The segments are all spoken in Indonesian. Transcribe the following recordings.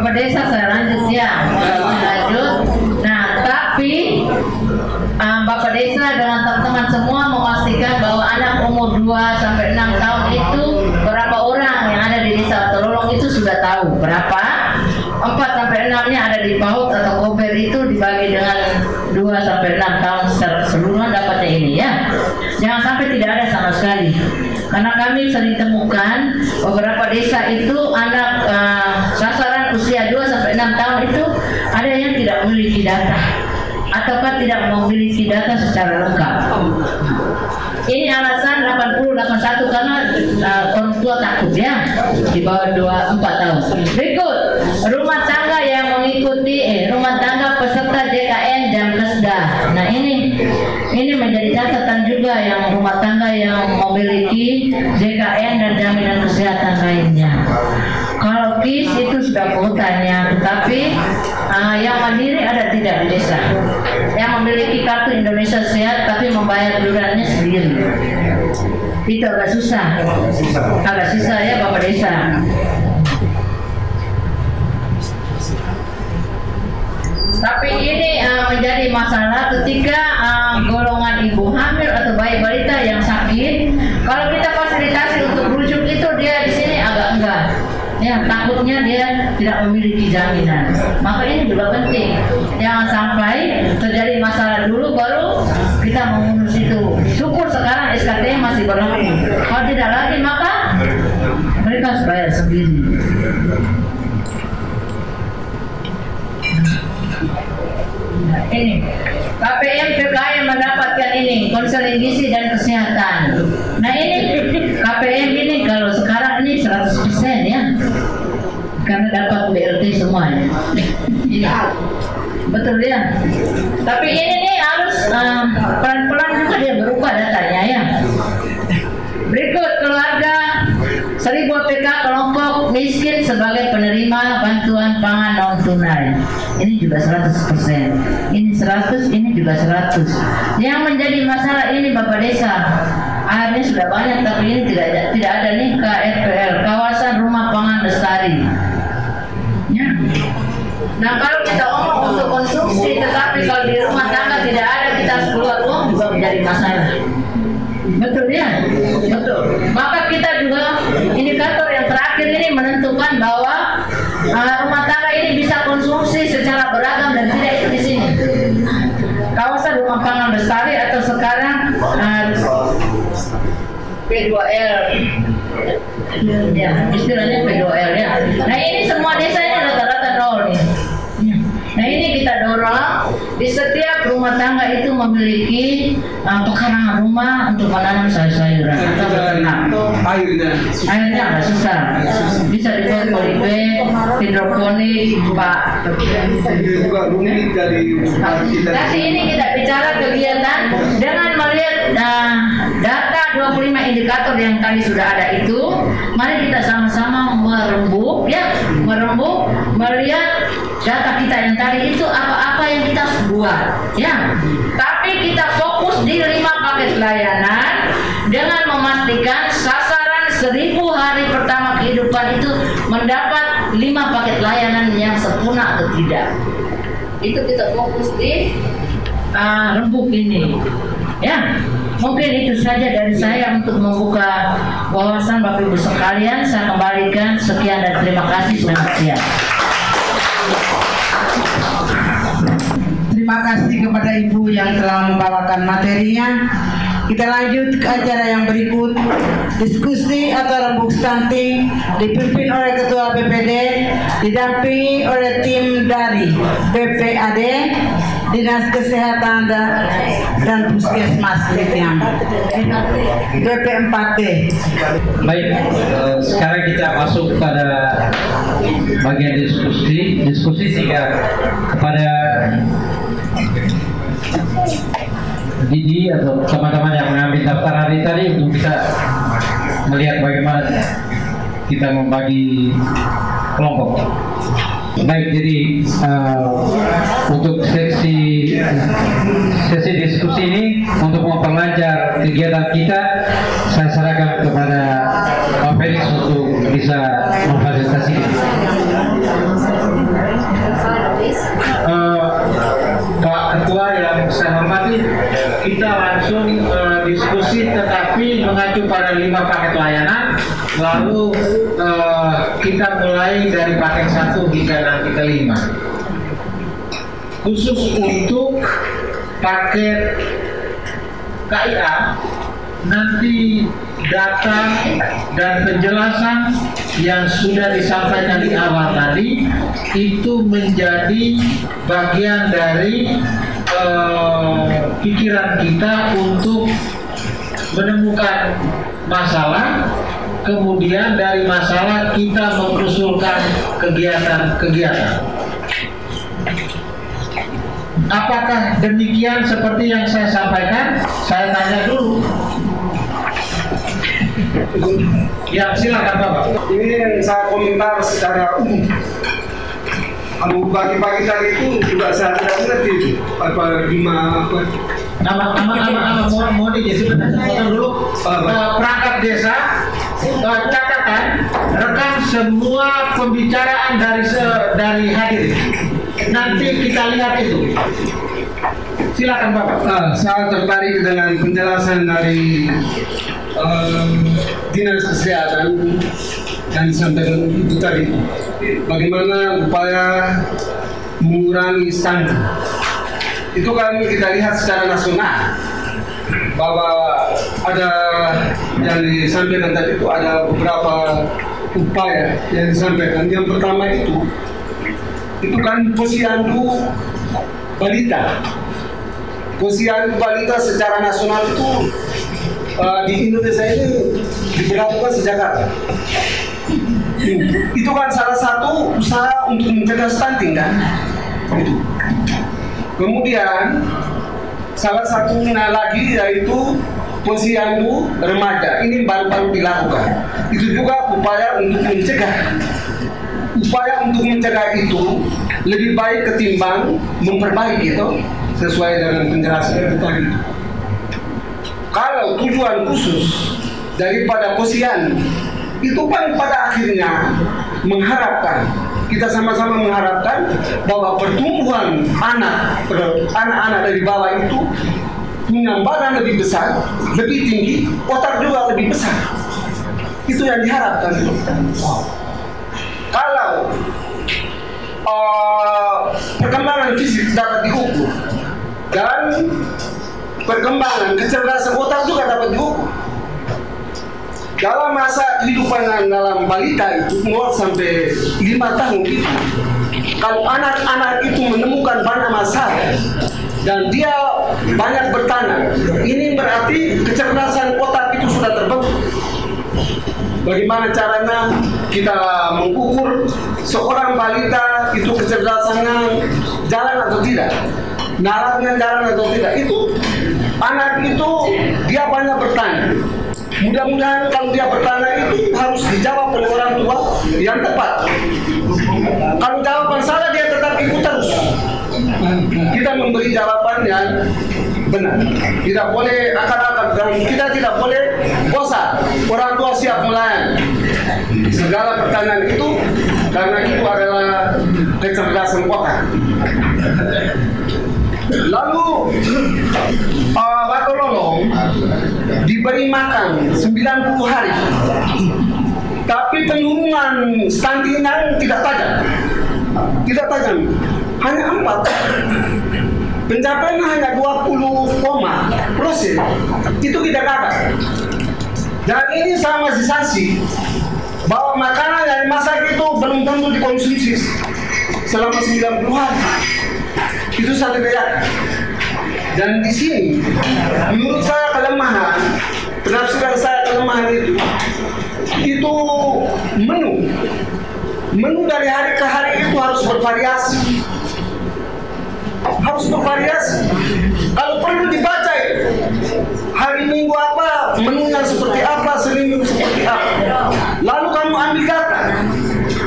Bapak Desa saya lanjut ya. Lanjut. Nah, tapi uh, Bapak Desa dengan teman-teman semua memastikan bahwa anak umur 2 sampai 6 tahun itu berapa orang yang ada di desa Terolong itu sudah tahu berapa 4 sampai 6 nya ada di PAUD atau Kober itu dibagi dengan 2 sampai 6 tahun secara keseluruhan dapatnya ini ya. Jangan sampai tidak ada sama sekali. Karena kami sering temukan beberapa desa itu anak uh, memiliki data ataukah tidak memiliki data secara lengkap. Ini alasan 80 81 karena uh, orang tua takut ya di bawah 2 4 tahun. Berikut rumah tangga yang mengikuti eh rumah tangga peserta JKN jam kesda. Nah, ini ini menjadi catatan juga yang rumah tangga yang memiliki JKN dan jaminan kesehatan lainnya. Kalau KIS itu sudah kuotanya, tetapi uh, yang mandiri ada tidak di desa. Yang memiliki kartu Indonesia Sehat tapi membayar iurannya sendiri. Itu agak susah. Agak susah ya Bapak Desa. Tapi ini uh, menjadi masalah ketika uh, golongan ibu hamil atau bayi balita yang sakit. Kalau kita fasilitasi untuk rujuk itu dia enggak. Ya, takutnya dia tidak memiliki jaminan. Maka ini juga penting. Jangan sampai terjadi masalah dulu baru kita mengurus itu. Syukur sekarang SKT masih berlaku. Kalau tidak lagi maka mereka harus bayar sendiri. Ini KPM PKM mendapatkan ini konseling gizi dan kesehatan. Nah ini KPM ini BLT semuanya. Ini betul ya. Tapi ini nih harus pelan-pelan uh, juga dia berubah datanya ya. Berikut keluarga seribu PK kelompok miskin sebagai penerima bantuan pangan non tunai. Ini juga 100%. Ini 100, ini juga 100. Yang menjadi masalah ini Bapak Desa. Airnya sudah banyak tapi ini tidak ada, tidak ada nih KRPL, kawasan rumah pangan lestari. Nah kalau kita omong untuk konsumsi tetapi kalau di rumah tangga tidak ada kita harus keluar uang juga menjadi masalah. Betul ya? Betul. Maka kita juga indikator yang terakhir ini menentukan bahwa uh, rumah tangga ini bisa konsumsi secara beragam dan tidak itu di sini. Kawasan rumah pangan lestari atau sekarang uh, P2L ya istilahnya P2L ya. Nah ini semua desa dorong di setiap rumah tangga itu memiliki uh, pekarangan rumah untuk menanam sayur-sayuran atau beternak. Airnya. Airnya agak susah. Bisa dibuat polybag, hidroponik, pak. Nanti ini kita bicara kegiatan dengan melihat uh, data 25 indikator yang tadi sudah ada itu, mari kita sama-sama merembuk ya, merembuk melihat data kita yang tadi itu apa-apa yang kita buat ya. Tapi kita fokus di lima paket layanan dengan memastikan sasaran seribu hari pertama kehidupan itu mendapat lima paket layanan yang sempurna atau tidak. Itu kita fokus di uh, rembuk ini ya. Mungkin itu saja dari saya untuk membuka wawasan Bapak Ibu sekalian. Saya kembalikan. Sekian dan terima kasih. Selamat siang Terima kasih kepada Ibu yang telah membawakan materinya. Kita lanjut ke acara yang berikut. Diskusi atau rembuk stunting dipimpin oleh Ketua BPD, didampingi oleh tim dari BPAD, Dinas Kesehatan dan, Puskesmas Litiam. BP4D. Baik, eh, sekarang kita masuk pada bagian diskusi. Diskusi sehingga kepada Didi atau teman-teman yang mengambil daftar hari tadi untuk bisa melihat bagaimana kita membagi kelompok. Baik, jadi uh, untuk sesi sesi diskusi ini untuk memperlancar kegiatan kita, saya serahkan kepada Pak Felix untuk bisa memfasilitasi. saya hormati, kita langsung uh, diskusi tetapi mengacu pada lima paket layanan, lalu uh, kita mulai dari paket satu hingga nanti kelima. Khusus untuk paket KIA, nanti data dan penjelasan yang sudah disampaikan di awal tadi itu menjadi bagian dari eh, pikiran kita untuk menemukan masalah kemudian dari masalah kita mengusulkan kegiatan-kegiatan. Apakah demikian seperti yang saya sampaikan? Saya tanya dulu. Ya silakan bapak. Ini saya komentar secara umum. Pagi-pagi tadi itu juga saya tidak mengerti apa lima apa? Nama nama nama nama mohon mohon izin sebentar dulu? Eh, perangkat desa eh, catatan rekam semua pembicaraan dari se- dari hadir. Nanti kita lihat itu. Silakan bapak. Ah, saya tertarik dengan penjelasan dari em, dinas kesehatan yang disampaikan itu tadi. Bagaimana upaya mengurangi stunting. Itu kan kita lihat secara nasional bahwa ada yang disampaikan tadi itu ada beberapa upaya yang disampaikan. Yang pertama itu itu kan posyandu balita Posyandu balita secara nasional itu uh, di Indonesia ini diberlakukan sejak kapan? Itu kan salah satu usaha untuk mencegah stunting kan? Itu. Kemudian salah satunya lagi yaitu posyandu remaja ini baru-baru dilakukan. Itu juga upaya untuk mencegah. Upaya untuk mencegah itu lebih baik ketimbang memperbaiki itu sesuai dengan penjelasan yang tadi. Kalau tujuan khusus daripada posyandu itu kan pada akhirnya mengharapkan kita sama-sama mengharapkan bahwa pertumbuhan anak anak-anak dari bawah itu punya badan lebih besar, lebih tinggi, otak juga lebih besar. Itu yang diharapkan. Kalau uh, perkembangan fisik dapat diukur dan perkembangan kecerdasan otak juga dapat diukur dalam masa kehidupan dalam balita itu 0 sampai 5 tahun itu kalau anak-anak itu menemukan banyak masalah dan dia banyak bertanya ini berarti kecerdasan otak itu sudah terbentuk. Bagaimana caranya kita mengukur seorang balita itu kecerdasannya jalan atau tidak? Nalarnya jalan atau tidak? Itu anak itu dia banyak bertanya mudah-mudahan kalau dia bertanya itu harus dijawab oleh orang tua yang tepat. Kalau jawaban salah dia tetap ikut terus. Kita memberi jawaban yang benar. Tidak boleh akal-akal. Dan kita tidak boleh bosan. Orang tua siap melayan segala pertanyaan itu karena itu adalah kecerdasan otak lalu uh, Batu Lolong diberi makan 90 hari. Tapi penurunan stuntingnya tidak tajam. Tidak tajam. Hanya 4 pencapaian hanya 20 koma. Persen itu tidak gagal dan ini saya masih saksi bahwa makanan yang dimasak itu belum tentu dikonsumsi selama 90 hari itu satu gaya dan di sini menurut saya kelemahan penafsiran saya kelemahan itu itu menu. Menu dari hari ke hari itu harus bervariasi. Harus bervariasi. Kalau perlu dibaca itu hari minggu apa menunya seperti apa senin minggu seperti apa. Lalu kamu ambil data.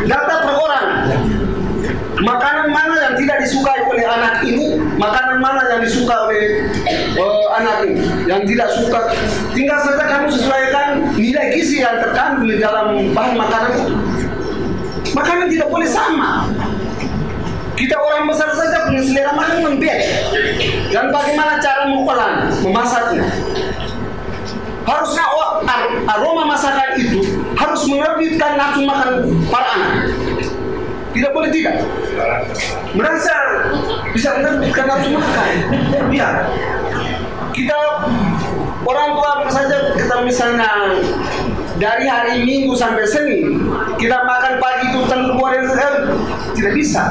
Data per makanan mana yang tidak disukai oleh anak ini? Makanan mana yang disuka oleh uh, anak ini? Yang tidak suka? Tinggal saja kamu sesuaikan nilai gizi yang terkandung di dalam bahan makanan itu. Makanan tidak boleh sama. Kita orang besar saja punya selera makan membeda dan bagaimana cara mengolah memasaknya? Harusnya aroma masakan itu harus menerbitkan nafsu makan para anak. Tidak boleh tidak. Merasa bisa menerbitkan nafsu makan. Ya. Kita orang tua saja kita misalnya dari hari Minggu sampai Senin kita makan pagi itu telur goreng eh, tidak bisa.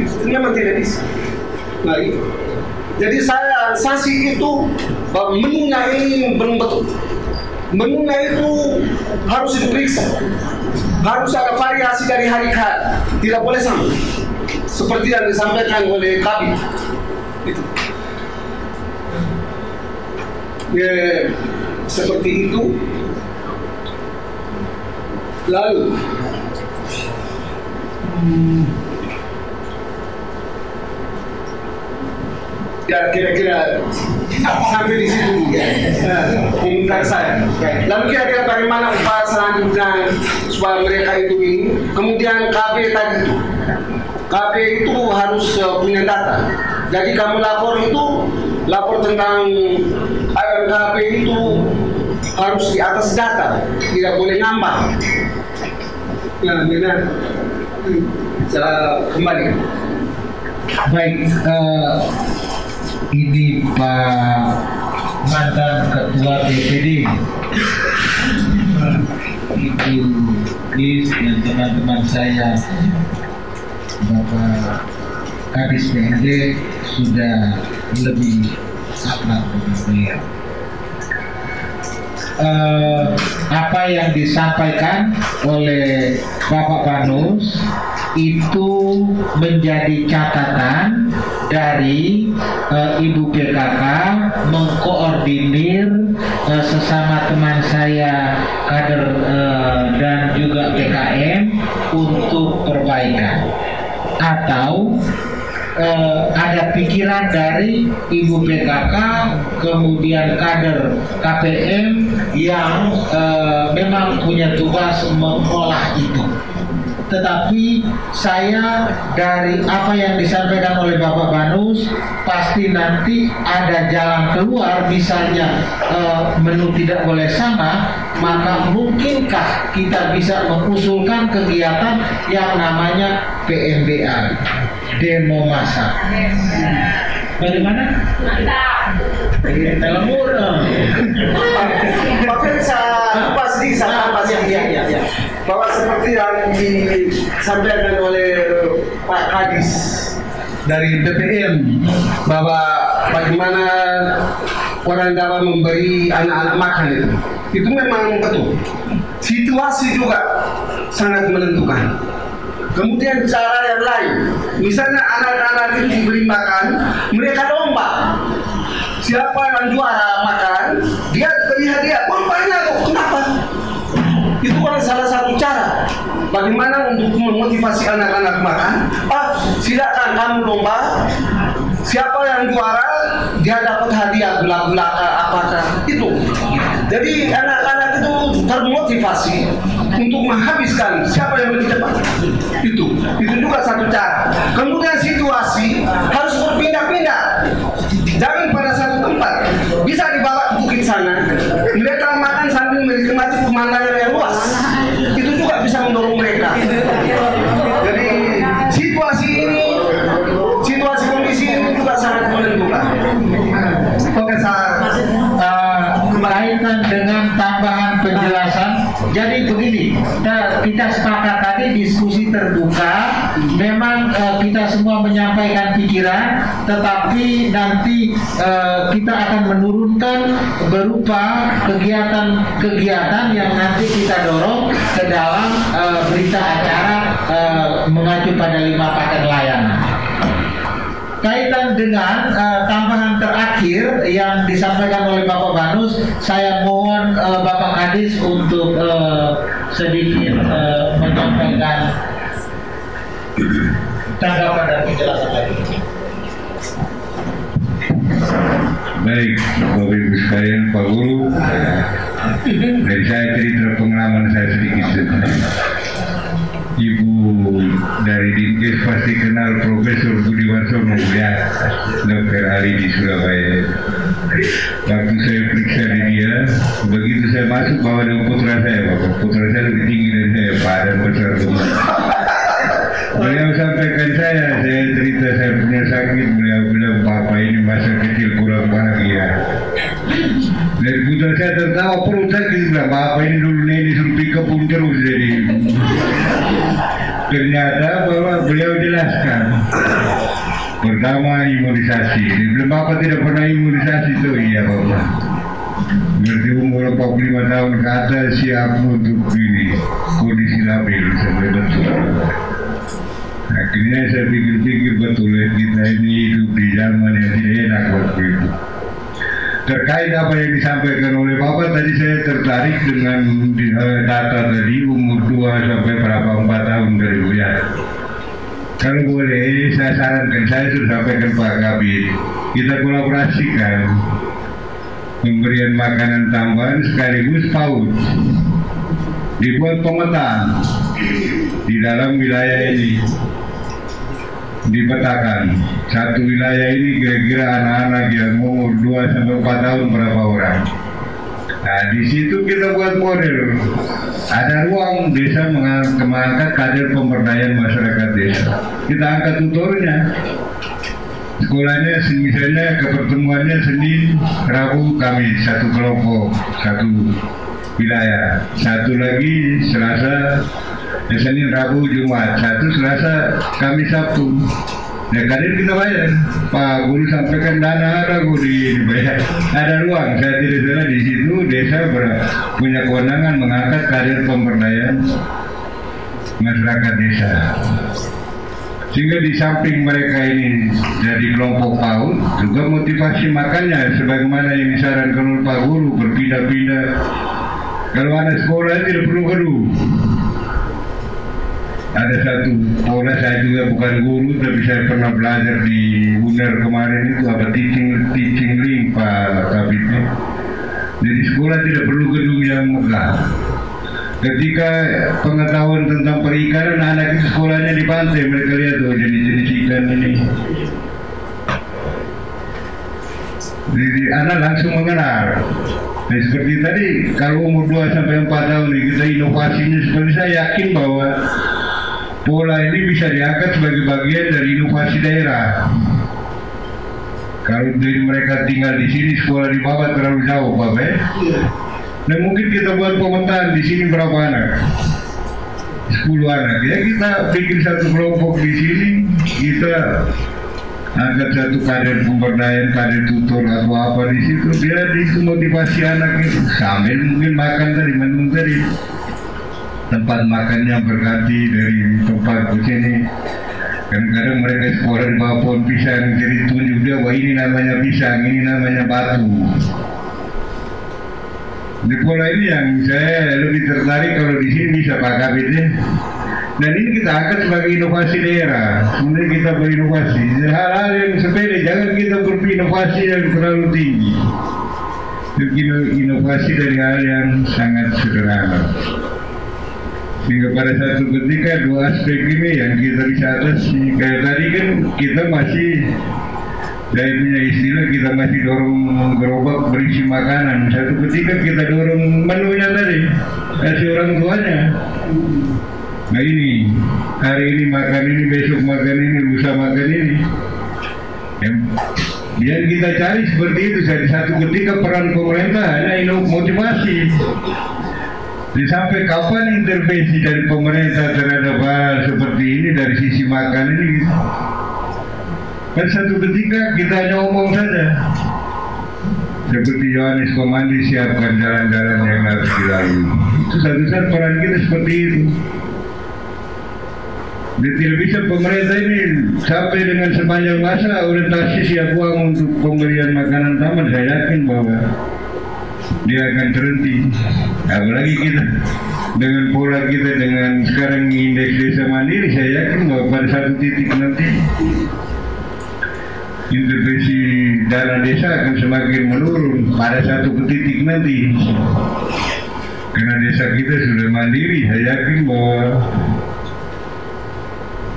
Itu memang tidak bisa. Nah, itu. Jadi saya sanksi itu menunya ini belum betul. Menunya itu harus diperiksa. Harus ada variasi dari hari ke hari. Tidak boleh sama. Seperti yang disampaikan oleh Kabit. Itu. Ya, seperti itu. Lalu ya kira-kira sampai di situ ya komentar saya. Lalu kira-kira bagaimana upaya selanjutnya supaya mereka itu ini. Kemudian KB tadi itu, KB itu harus uh, punya data. Jadi kamu lapor itu lapor tentang AMKP itu harus di atas data, tidak boleh ngambang. Ya, benar. Saya kembali. Baik, eh, ini Pak mantan Ketua DPD Ibu Kris dan teman-teman saya Bapak Kadis BND sudah lebih akrab dengan beliau. Eh, apa yang disampaikan oleh Bapak Panus itu menjadi catatan dari eh, Ibu PKK mengkoordinir eh, sesama teman saya kader eh, dan juga PKM untuk perbaikan. Atau eh, ada pikiran dari ibu PKK kemudian kader KPM yang eh, memang punya tugas mengolah itu. Tetapi saya dari apa yang disampaikan oleh Bapak Banus pasti nanti ada jalan keluar misalnya eh, menu tidak boleh sama maka mungkinkah kita bisa mengusulkan kegiatan yang namanya PMBA demo massa bagaimana? Dalam murah. Bahkan saya lupa sedikit saya tambah sedikit ya, ya. bahwa seperti yang disampaikan oleh Pak Kadis dari BPM bahwa bagaimana orang dapat memberi anak-anak makan itu itu memang betul situasi juga sangat menentukan kemudian cara yang lain. Misalnya anak-anak itu diberi makan mereka lomba siapa yang juara makan dia beri hadiah oh banyak kok kenapa? Itu kan salah satu cara. Bagaimana untuk memotivasi anak-anak makan? Ah silakan kamu lomba siapa yang juara dia dapat hadiah gula-gula apakah itu. Jadi anak-anak itu termotivasi untuk menghabiskan siapa yang lebih cepat? Itu. Itu juga satu cara. Kemudian situasi harus berpindah-pindah. Jangan pada satu tempat. Bisa dibawa ke bukit sana mereka makan sambil menikmati pemandangan yang luas. Itu juga bisa mendorong mereka. Jadi situasi ini situasi kondisi ini juga sangat menentukan. Oke saya Eh, kaitan dengan tambahan penjelasan. Jadi begini, kita, kita sepakat tadi diskusi terbuka. Memang eh, kita semua menyampaikan pikiran, tetapi nanti eh, kita akan menurunkan berupa kegiatan-kegiatan yang nanti kita dorong ke dalam eh, berita acara eh, mengacu pada lima paket layanan dengan uh, tambahan terakhir yang disampaikan oleh Bapak Banus, saya mohon uh, Bapak Kadis untuk uh, sedikit uh, menyampaikan tanggapan dan penjelasan tadi. Baik, Bapak Ibu sekalian, Pak Guru, dari saya cerita pengalaman saya sedikit. Ibu dari Dinkes pasti kenal Profesor Budi Warsono ya, Dokter Ali di Surabaya. Waktu saya periksa di dia, begitu saya masuk bawa dengan putra saya, Bapak. Putra saya lebih tinggi dari saya, badan besar semua. Beliau sampaikan saya, saya cerita saya punya sakit, beliau bilang Bapak ini masa kecil kurang bahagia. Dan putra saya tertawa perut sakit bilang Bapak ini dulu ini suruh pick terus jadi ternyata bahwa beliau jelaskan. Pertama imunisasi. Bilang Bapak tidak pernah imunisasi itu. Iya Bapak. Berarti umur 45 tahun ke atas siap untuk ini. Kondisi labil sampai betul. Akhirnya saya pikir-pikir betul kita ini hidup di zaman yang tidak enak waktu itu terkait apa yang disampaikan oleh Bapak tadi saya tertarik dengan eh, data tadi umur 2 sampai berapa 4 tahun dari ya. Kalau boleh saya sarankan saya sudah sampaikan Pak Kabit kita kolaborasikan pemberian makanan tambahan sekaligus PAUD dibuat pemetaan di dalam wilayah ini dipetakan satu wilayah ini kira-kira anak-anak yang umur 2 sampai 4 tahun berapa orang. Nah, di situ kita buat model. Ada ruang desa menga- mengangkat kader pemberdayaan masyarakat desa. Kita angkat tutornya. Sekolahnya misalnya kepertemuannya Senin, Rabu, Kamis satu kelompok, satu wilayah. Satu lagi Selasa, Senin, Rabu, Jumat. Satu Selasa, Kamis, Sabtu. Ya kadir kita bayar. Pak Guru sampaikan dana guru di- dibayar. Ada ruang. Saya tidak salah di situ desa ber- punya kewenangan mengangkat karir pemberdayaan masyarakat desa. Sehingga di samping mereka ini jadi kelompok PAUD, juga motivasi makannya sebagaimana yang disarankan oleh Pak Guru berpindah-pindah. Kalau ada sekolah tidak perlu guru. Ada satu pola saya juga bukan guru tapi saya pernah belajar di UNER kemarin itu apa teaching teaching link Pak Kabitnya. Jadi sekolah tidak perlu gedung yang megah. Ketika pengetahuan tentang perikanan anak itu sekolahnya di pantai mereka lihat tuh jenis-jenis ikan ini. Jadi anak langsung mengenal. Nah, seperti tadi kalau umur 2 sampai 4 tahun kita inovasinya seperti saya yakin bahwa pola ini bisa diangkat sebagai bagian dari inovasi daerah. Kalau dari mereka tinggal di sini sekolah di bawah terlalu jauh, Pak ya. Dan mungkin kita buat pemetaan di sini berapa anak? 10 anak. Ya kita bikin satu kelompok di sini, kita angkat satu kader pemberdayaan, kader tutor atau apa di situ. Dia itu motivasi anak itu sambil mungkin makan tadi, menu tadi tempat makannya berganti dari tempat sini. Kadang-kadang mereka sekolah di bawah pohon pisang, jadi tunjuk dia bahwa ini namanya pisang, ini namanya batu. Di pola ini yang saya lebih tertarik kalau di sini bisa Pak Kabit ya. Dan ini kita angkat sebagai inovasi daerah. Sebenarnya kita berinovasi. Hal-hal yang sepele, jangan kita berinovasi yang terlalu tinggi. Inovasi dari hal yang sangat sederhana. Sehingga pada satu ketika dua aspek ini yang kita bisa atasi. Kayak tadi kan kita masih saya punya istilah kita masih dorong gerobak berisi makanan. Satu ketika kita dorong menunya tadi, kasih orang tuanya. Nah ini, hari ini makan ini, besok makan ini, lusa makan ini. Yang, kita cari seperti itu, satu ketika peran pemerintah hanya motivasi. Jadi sampai kapan intervensi dari pemerintah terhadap hal seperti ini dari sisi makan ini? Kan satu ketika kita hanya omong saja. Seperti Yohanes Komandi siapkan jalan-jalan yang harus dilalui. Itu satu-satu peran kita seperti itu. Tidak bisa pemerintah ini sampai dengan sepanjang masa orientasi siap uang untuk pemberian makanan taman. Saya yakin bahwa dia akan terhenti. Apalagi kita dengan pola kita dengan sekarang indeks desa mandiri, saya yakin bahwa pada satu titik nanti intervensi dana desa akan semakin menurun pada satu titik nanti. Karena desa kita sudah mandiri, saya yakin bahwa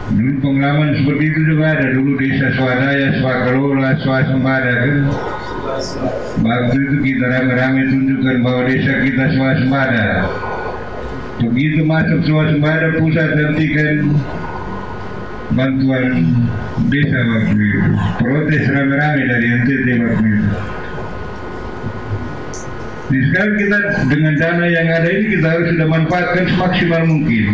Dulu pengalaman seperti itu juga ada dulu desa swadaya, swakelola, swasembada kan. Waktu itu kita rame-rame tunjukkan bahwa desa kita swasembada. Begitu masuk swasembada pusat hentikan bantuan desa waktu itu. Protes rame-rame dari NTT waktu itu. Jadi sekarang kita dengan dana yang ada ini kita harus sudah manfaatkan semaksimal mungkin.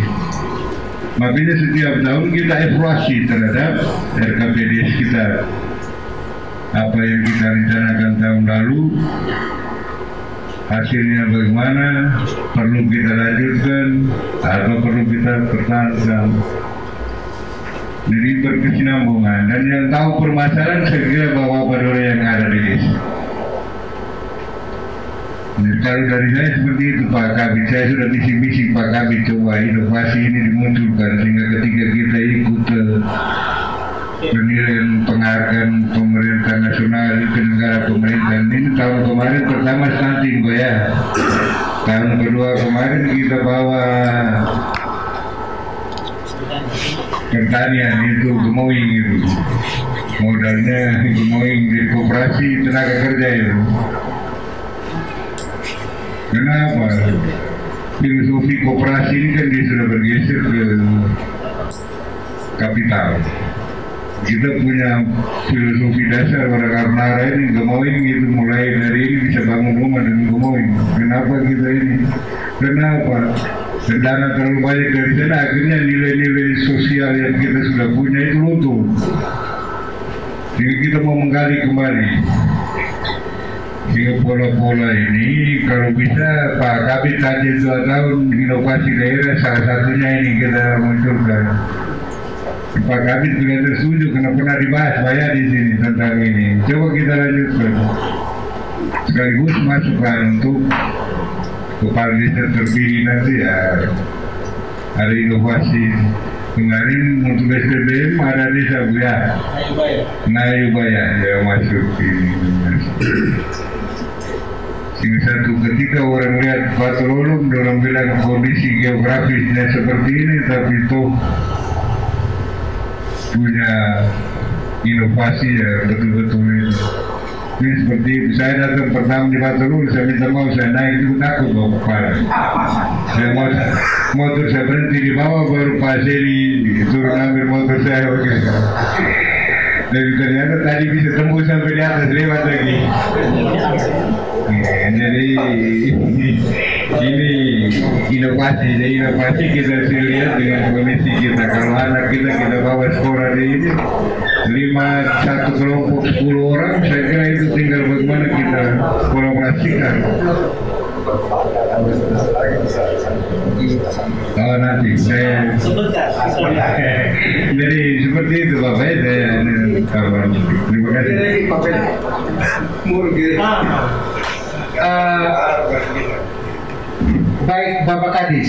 Makanya setiap tahun kita evaluasi terhadap RKPDS kita. Apa yang kita rencanakan tahun lalu, hasilnya bagaimana, perlu kita lanjutkan atau perlu kita pertahankan. Jadi berkesinambungan dan yang tahu permasalahan saya kira bahwa Badora yang ada di desa. Kalau dari saya seperti itu Pak Kabit, saya sudah bising-bising Pak Kabit coba inovasi ini dimunculkan sehingga ketika kita ikut eh, penilaian penghargaan pemerintah nasional ke negara pemerintahan ini tahun kemarin pertama stunting Pak ya. Tahun kedua kemarin kita bawa pertanian itu gemoing itu modalnya gemoing di koperasi tenaga kerja itu kenapa? Filosofi koperasi ini kan dia sudah bergeser ke kapital kita punya filosofi dasar pada Karnara ini. Gemoing itu mulai dari ini bisa bangun rumah dengan gemoing kenapa kita ini? Kenapa? Dan dana terlalu banyak dari sana akhirnya nilai-nilai sosial yang kita sudah punya itu luntur jadi kita mau menggali kembali. Sehingga pola-pola ini kalau bisa Pak Kabit tadi dua tahun inovasi daerah salah satunya ini kita munculkan Pak Kabit juga tersetuju karena pernah dibahas banyak di sini tentang ini. Coba kita lanjutkan. Sekaligus masukkan untuk kepala desa terpilih nanti ya. Ada inovasi. Kemarin untuk SPBM ada desa ya. Nayubaya ya masuk ini sehingga satu ketika orang lihat Batu Lolong orang bilang kondisi geografisnya seperti ini tapi itu punya inovasi ya betul-betul ini ini seperti. Saya datang pertama di Batu saya minta mau saya naik itu takut bawa kepala. Saya mau motor saya berhenti di bawah baru Pak Seli turun ambil motor saya oke. Dan ternyata tadi bisa tembus sampai di atas lewat lagi. Jadi ini inovasi, jadi inovasi kita sih lihat dengan kondisi kita. Kalau anak kita kita bawa sekolah di ini lima satu kelompok sepuluh orang, saya kira itu tinggal bagaimana kita kolaborasikan. Oh nanti saya jadi seperti itu Bapak ya saya ini kabar. Terima kasih. Eh, baik Bapak Kadis,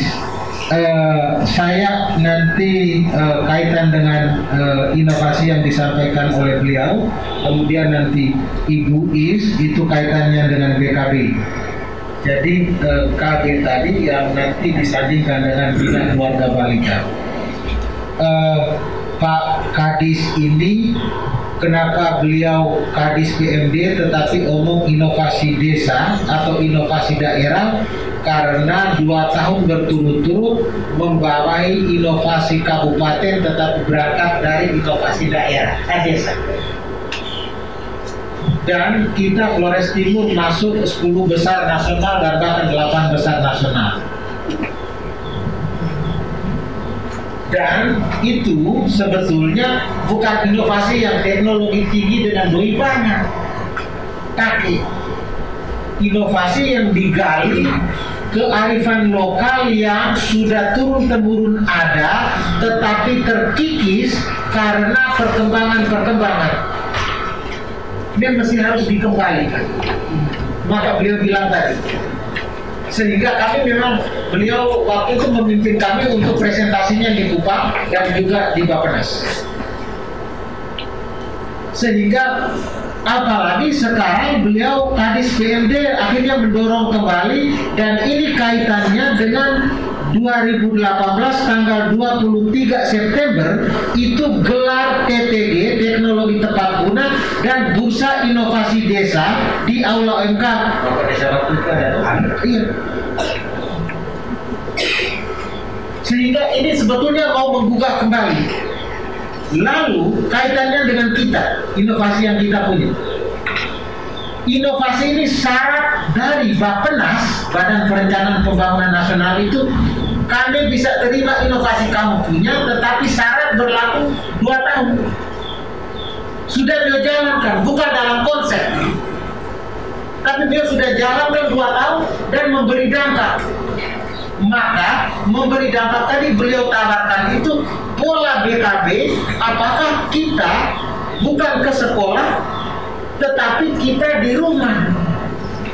eh, saya nanti eh, kaitan dengan eh, inovasi yang disampaikan oleh beliau, kemudian nanti Ibu Is itu kaitannya dengan BKB. Jadi eh, KB tadi yang nanti disandingkan dengan bina keluarga balita. Eh, Pak Kadis ini kenapa beliau Kadis PMD tetapi omong inovasi desa atau inovasi daerah karena dua tahun berturut-turut membawahi inovasi kabupaten tetapi berangkat dari inovasi daerah. Eh, desa? Dan kita Flores Timur masuk ke 10 besar nasional dan bahkan 8 besar nasional. Dan itu sebetulnya bukan inovasi yang teknologi tinggi dengan duit banyak. Tapi inovasi yang digali kearifan lokal yang sudah turun temurun ada tetapi terkikis karena perkembangan-perkembangan. Dia mesti harus dikembalikan. Maka beliau bilang tadi. Sehingga kami memang beliau waktu itu memimpin kami untuk presentasinya di Kupang dan juga di Bapenas. Sehingga apalagi sekarang beliau Kadis PMD akhirnya mendorong kembali dan ini kaitannya dengan 2018 tanggal 23 September itu gelar TTG Teknologi Tepat Guna dan Bursa Inovasi Desa di Aula OMK. Bapak Desa Batu itu ada Iya. Sehingga ini sebetulnya mau menggugah kembali. Lalu kaitannya dengan kita, inovasi yang kita punya. Inovasi ini syarat dari Bappenas, Badan Perencanaan Pembangunan Nasional itu kami bisa terima inovasi kamu punya, tetapi syarat berlaku dua tahun. Sudah dia jalankan, bukan dalam konsep. Tapi dia sudah jalankan dua tahun dan memberi dampak. Maka memberi dampak tadi beliau tawarkan itu pola BKB apakah kita bukan ke sekolah tetapi kita di rumah.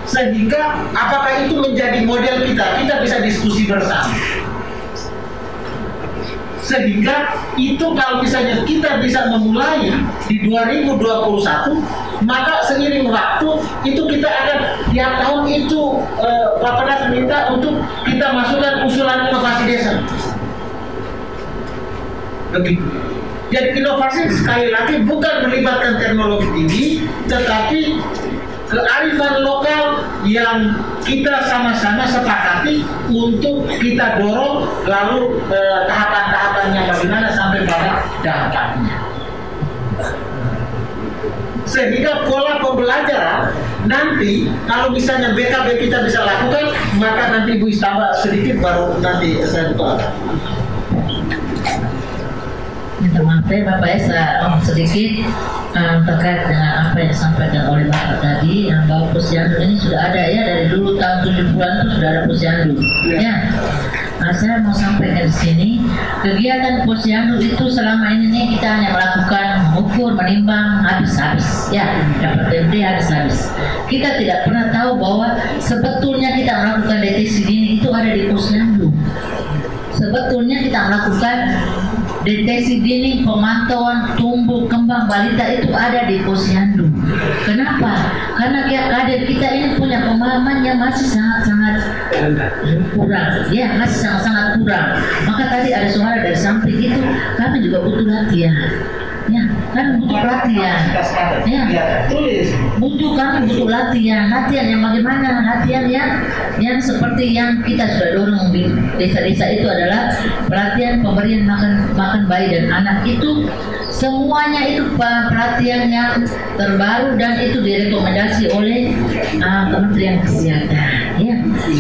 Sehingga apakah itu menjadi model kita? Kita bisa diskusi bersama sehingga itu kalau misalnya kita bisa memulai di 2021 maka seiring waktu itu kita akan tiap tahun itu eh, Bapak minta untuk kita masukkan usulan inovasi desa. Begitu jadi inovasi sekali lagi bukan melibatkan teknologi tinggi tetapi kearifan lokal yang kita sama-sama sepakati untuk kita dorong lalu eh, tahapan-tahapannya bagaimana sampai pada dampaknya. Sehingga pola pembelajaran nanti kalau misalnya BKB kita bisa lakukan maka nanti Ibu tambah sedikit baru nanti saya buka Minta maaf ya Bapak ya, saya ngomong sedikit um, terkait dengan apa yang disampaikan oleh Bapak tadi yang bahwa posyandu ini sudah ada ya dari dulu tahun 70-an itu sudah ada posyandu ya. Nah, saya mau sampaikan di sini kegiatan posyandu itu selama ini nih kita hanya melakukan mengukur, menimbang, habis-habis ya dapat DMD habis-habis. Kita tidak pernah tahu bahwa sebetulnya kita melakukan deteksi dini itu ada di posyandu. Sebetulnya kita melakukan deteksi dini pemantauan tumbuh kembang balita itu ada di posyandu. Kenapa? Karena kader kita ini punya pemahaman yang masih sangat-sangat kurang. Ya, masih sangat-sangat kurang. Maka tadi ada suara dari samping itu, kami juga butuh latihan. Ya, kan butuh latihan. Ya, tulis. Butuh kami butuh latihan. Latihan yang bagaimana? Latihan yang yang seperti yang kita sudah dorong di desa-desa itu adalah pelatihan pemberian makan makan bayi dan anak itu. Semuanya itu pelatihan yang terbaru dan itu direkomendasi oleh uh, Kementerian Kesehatan. Ya.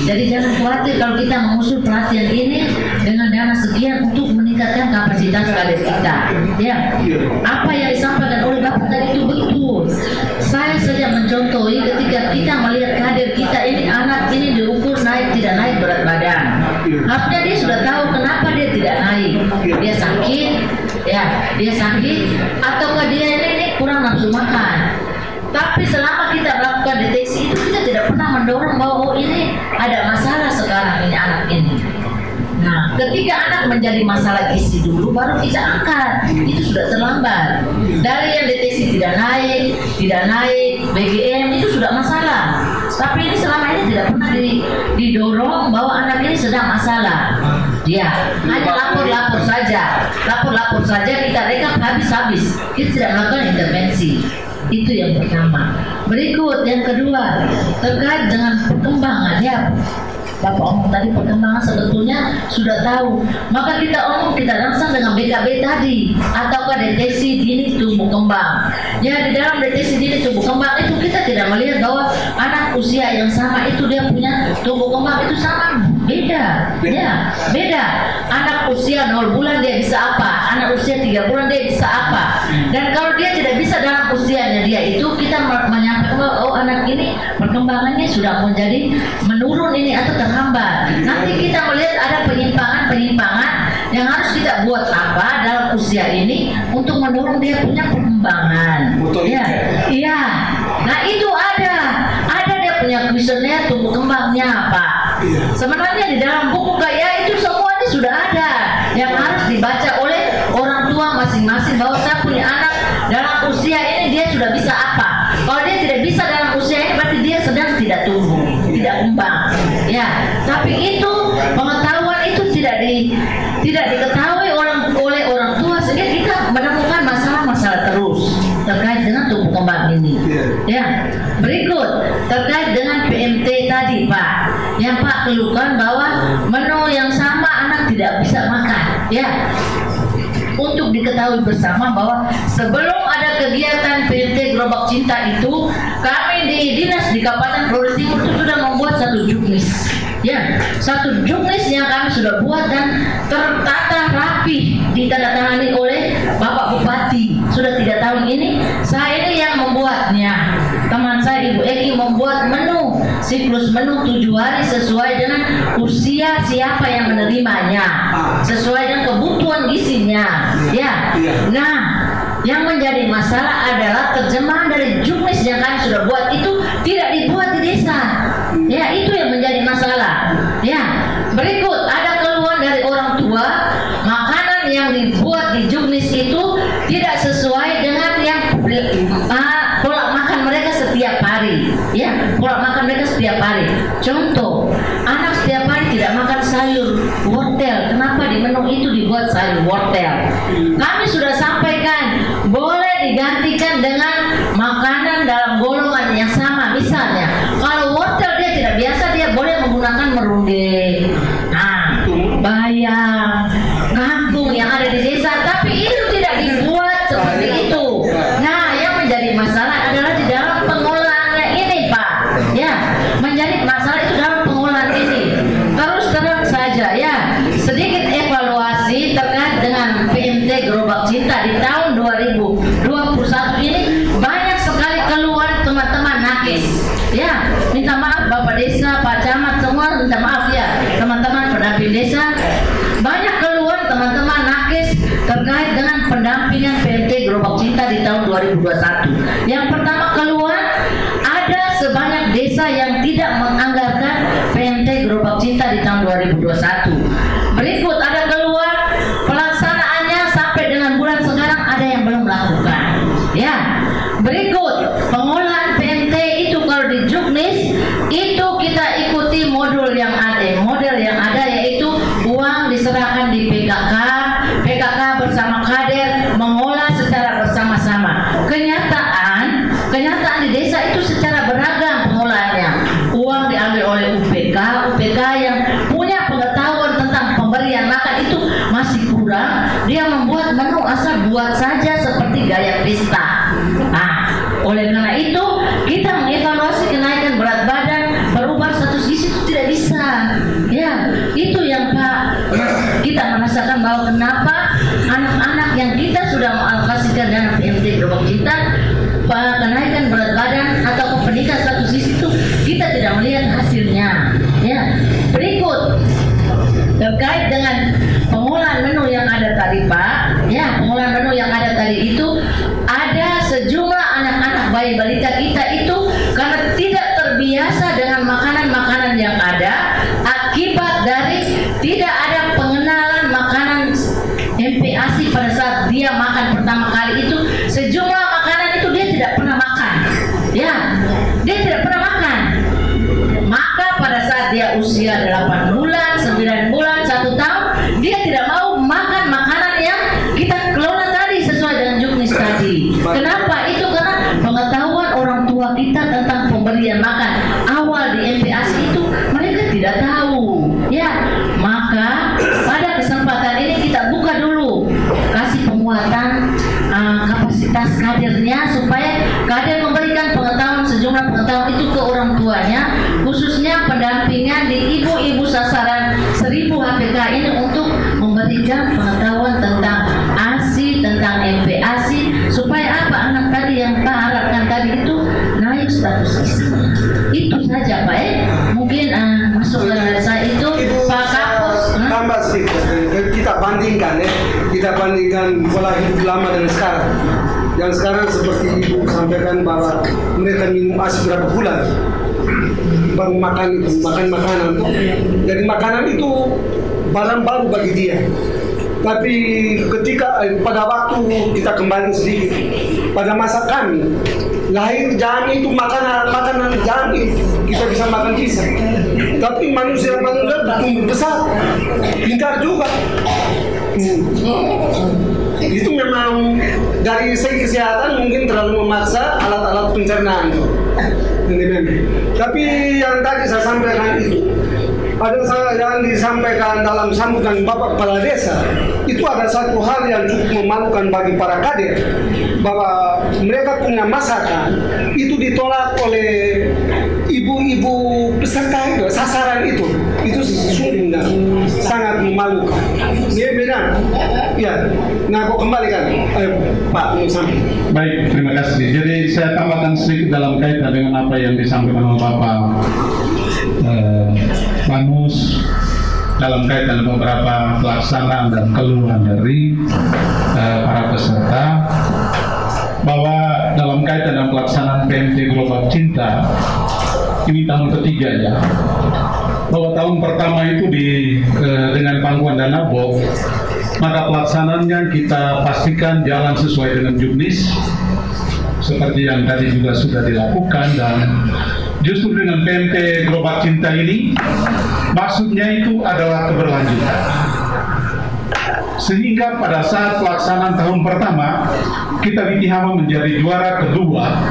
Jadi jangan khawatir kalau kita mengusung pelatihan ini dengan dana sekian untuk meningkatkan kapasitas kader kita. Ya. Apa yang disampaikan oleh Bapak tadi itu betul. Saya saja mencontohi ketika kita melihat kader kita ini anak ini diukur naik tidak naik berat badan. Artinya dia sudah tahu kenapa dia tidak naik. Dia sakit ya dia sakit ataukah dia ini, ini kurang nafsu makan. Tapi selama kita melakukan deteksi itu kita tidak pernah mendorong bahwa oh ini ada masalah sekarang ini ketika anak menjadi masalah gizi dulu, baru kita angkat. Itu sudah terlambat. Dari yang deteksi tidak naik, tidak naik, BGM itu sudah masalah. Tapi ini selama ini tidak pernah di- didorong bahwa anak ini sedang masalah. Ya, hanya lapor-lapor saja, lapor-lapor saja kita rekap habis-habis. Kita tidak melakukan intervensi. Itu yang pertama. Berikut yang kedua terkait dengan perkembangan ya Bapak omong tadi perkembangan sebetulnya sudah tahu. Maka kita omong kita langsung dengan BKB tadi ataukah deteksi dini tumbuh kembang. Ya di dalam deteksi dini tumbuh kembang itu kita tidak melihat bahwa anak usia yang sama itu dia punya tumbuh kembang itu sama beda. Ya beda. Anak usia 0 bulan dia bisa apa? Anak usia 3 bulan dia bisa apa? Dan kalau dia tidak bisa dalam usianya dia itu kita me- menyampaikan bahwa oh anak ini perkembangannya sudah menjadi menurun ini atau terhambat. Nanti kita melihat ada penyimpangan-penyimpangan yang harus kita buat apa dalam usia ini untuk mendorong dia punya perkembangan. Betul. Iya, iya. Nah itu ada, ada dia punya kuesioner tumbuh kembangnya apa. Sebenarnya di dalam buku gaya itu semuanya sudah ada yang harus dibaca oleh orang tua masing-masing bahwa saya punya anak dalam usia ini dia sudah bisa tidak diketahui orang oleh orang tua sehingga kita menemukan masalah-masalah terus terkait dengan tumbuh kembang ini. Iya. Ya, berikut terkait dengan PMT tadi Pak, yang Pak keluhkan bahwa menu yang sama anak tidak bisa makan. Ya, untuk diketahui bersama bahwa sebelum ada kegiatan PMT Gerobak Cinta itu kami di dinas di Kabupaten Flores Timur itu sudah membuat satu juknis ya satu juknis yang kami sudah buat dan tertata rapi ditandatangani oleh Bapak Bupati. Sudah tiga tahun ini saya ini yang membuatnya. Teman saya Ibu Eki membuat menu siklus menu tujuh hari sesuai dengan usia siapa yang menerimanya. Sesuai dengan kebutuhan gizinya. Ya. Nah yang menjadi masalah adalah terjemahan dari juknis yang kami sudah buat itu tidak dibuat di desa ya itu yang menjadi masalah. Ya berikut ada keluhan dari orang tua makanan yang dibuat di juknis itu tidak sesuai dengan yang ah, pola makan mereka setiap hari. Ya pola makan mereka setiap hari. Contoh anak setiap hari tidak makan sayur wortel. Kenapa di menu itu dibuat sayur wortel asal buat saja seperti gaya pesta sampaikan bahwa mereka minum asi berapa bulan baru makan itu makan makanan jadi makanan itu barang baru bagi dia tapi ketika eh, pada waktu kita kembali sedikit pada masa kami lahir jami itu makanan makanan jami kita bisa makan pisang Tapi manusia manusia tumbuh besar, pintar juga. Hmm. Itu memang dari segi kesehatan mungkin terlalu memaksa alat-alat pencernaan itu. Tapi yang tadi saya sampaikan itu ada yang disampaikan dalam sambutan Bapak Kepala Desa itu ada satu hal yang cukup memalukan bagi para kader bahwa mereka punya masakan itu ditolak oleh ibu-ibu peserta itu sasaran itu itu sesungguhnya sangat memalukan ya beda. Ya nah kok kembalikan? Eh, Pak sampai. Baik, terima kasih. Jadi saya tambahkan sedikit dalam kaitan dengan apa yang disampaikan oleh Bapak eh, Manus dalam kaitan beberapa pelaksanaan dan keluhan dari eh, para peserta bahwa dalam kaitan dengan pelaksanaan PMT Global Cinta ini tahun ketiga ya bahwa tahun pertama itu di eh, dengan pangkuan dana BOK maka pelaksanaannya kita pastikan jalan sesuai dengan juknis seperti yang tadi juga sudah dilakukan dan justru dengan PMT Gerobak Cinta ini maksudnya itu adalah keberlanjutan. Sehingga pada saat pelaksanaan tahun pertama kita Witihama menjadi juara kedua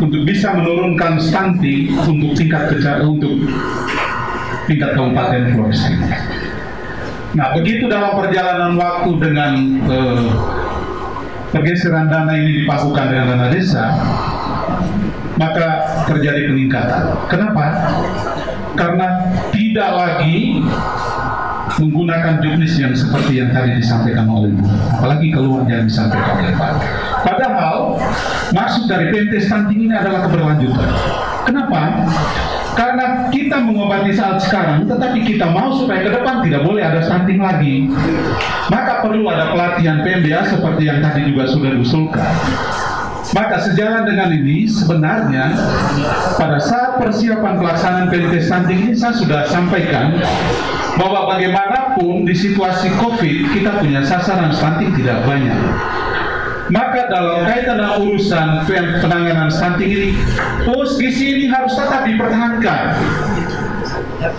untuk bisa menurunkan stunting untuk tingkat kejar untuk tingkat kabupaten Flores. Nah, begitu dalam perjalanan waktu dengan eh, pergeseran dana ini dipakukan dengan dana desa, maka terjadi peningkatan. Kenapa? Karena tidak lagi menggunakan juknis yang seperti yang tadi disampaikan oleh Ibu, apalagi keluar yang disampaikan oleh Pak. Padahal maksud dari PMT stunting ini adalah keberlanjutan. Kenapa? Karena kita mengobati saat sekarang, tetapi kita mau supaya ke depan tidak boleh ada stunting lagi. Maka perlu ada pelatihan PMDA seperti yang tadi juga sudah diusulkan. Maka sejalan dengan ini sebenarnya pada saat persiapan pelaksanaan PMT stunting ini saya sudah sampaikan bahwa bagaimanapun di situasi COVID kita punya sasaran stunting tidak banyak. Maka dalam kaitan dengan urusan pen- penanganan stunting ini, pos gizi ini harus tetap dipertahankan.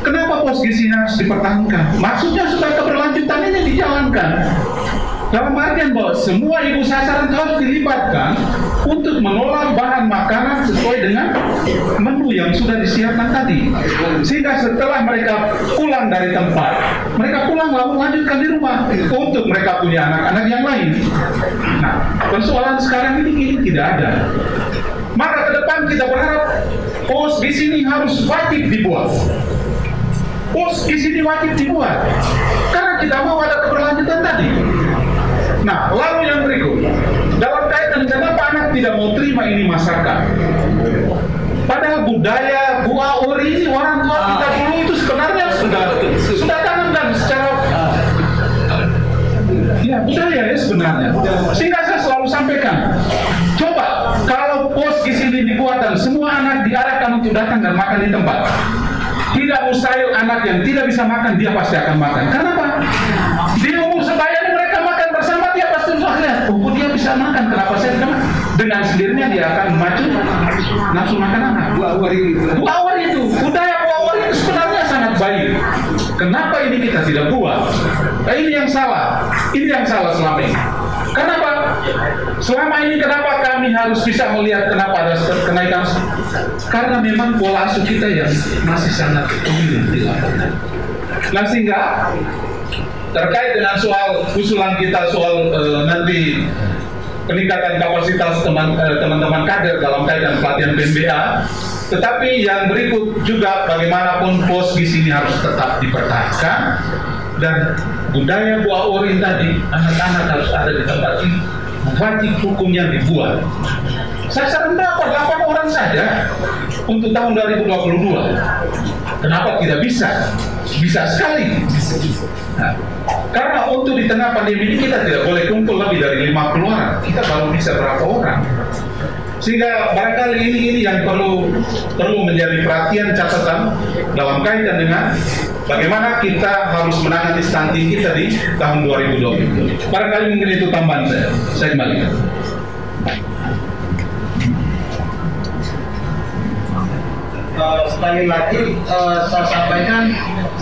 Kenapa pos gizi harus dipertahankan? Maksudnya supaya keberlanjutan ini dijalankan. Dalam artian bahwa semua ibu sasaran harus dilibatkan untuk mengolah bahan makanan sesuai dengan menu yang sudah disiapkan tadi. Sehingga setelah mereka pulang dari tempat, mereka pulang lalu lanjutkan di rumah untuk mereka punya anak-anak yang lain. Nah, persoalan sekarang ini ini tidak ada. Maka ke depan kita berharap pos di sini harus wajib dibuat. Pos di sini wajib dibuat. Karena kita mau ada keberlanjutan tadi. Nah, lalu yang berikut, dalam kaitan tidak mau terima ini masakan? Padahal budaya buah ori ini orang tua kita dulu itu sebenarnya sudah sudah tanamkan secara ya budaya ya sebenarnya. Sehingga saya selalu sampaikan, coba kalau pos di sini dibuat dan semua anak diarahkan untuk datang dan makan di tempat. Tidak mustahil anak yang tidak bisa makan dia pasti akan makan. Kenapa? Di umur sebaya mereka makan bersama dia pasti lihat, oh dia bisa makan. Kenapa saya tidak makan? Dengan sendirinya dia akan maju nafsu makan anak. buah itu Buah awal itu, budaya buah awal itu sebenarnya sangat baik. Kenapa ini kita tidak buat? Nah, ini yang salah. Ini yang salah selama ini. Kenapa? Selama ini kenapa kami harus bisa melihat kenapa ada kenaikan? Karena memang pola asuh kita yang masih sangat minim dilakukan. Nah sehingga terkait dengan soal usulan kita soal eh, nanti peningkatan kapasitas eh, teman-teman kader dalam kaitan pelatihan PMBA. Tetapi yang berikut juga bagaimanapun pos di sini harus tetap dipertahankan dan budaya buah orin tadi anak-anak harus ada di tempat ini wajib hukumnya dibuat. Saya saran berapa? 8 orang saja untuk tahun 2022. Kenapa tidak bisa? Bisa sekali. Nah, karena untuk di tengah pandemi ini kita tidak boleh kumpul lebih dari 50 orang. Kita baru bisa berapa orang. Sehingga barangkali ini ini yang perlu perlu menjadi perhatian catatan dalam kaitan dengan bagaimana kita harus menangani stunting kita di tahun 2020. Barangkali mungkin itu tambahan saya. Saya kembalikan. eh, sekali lagi eh, saya sampaikan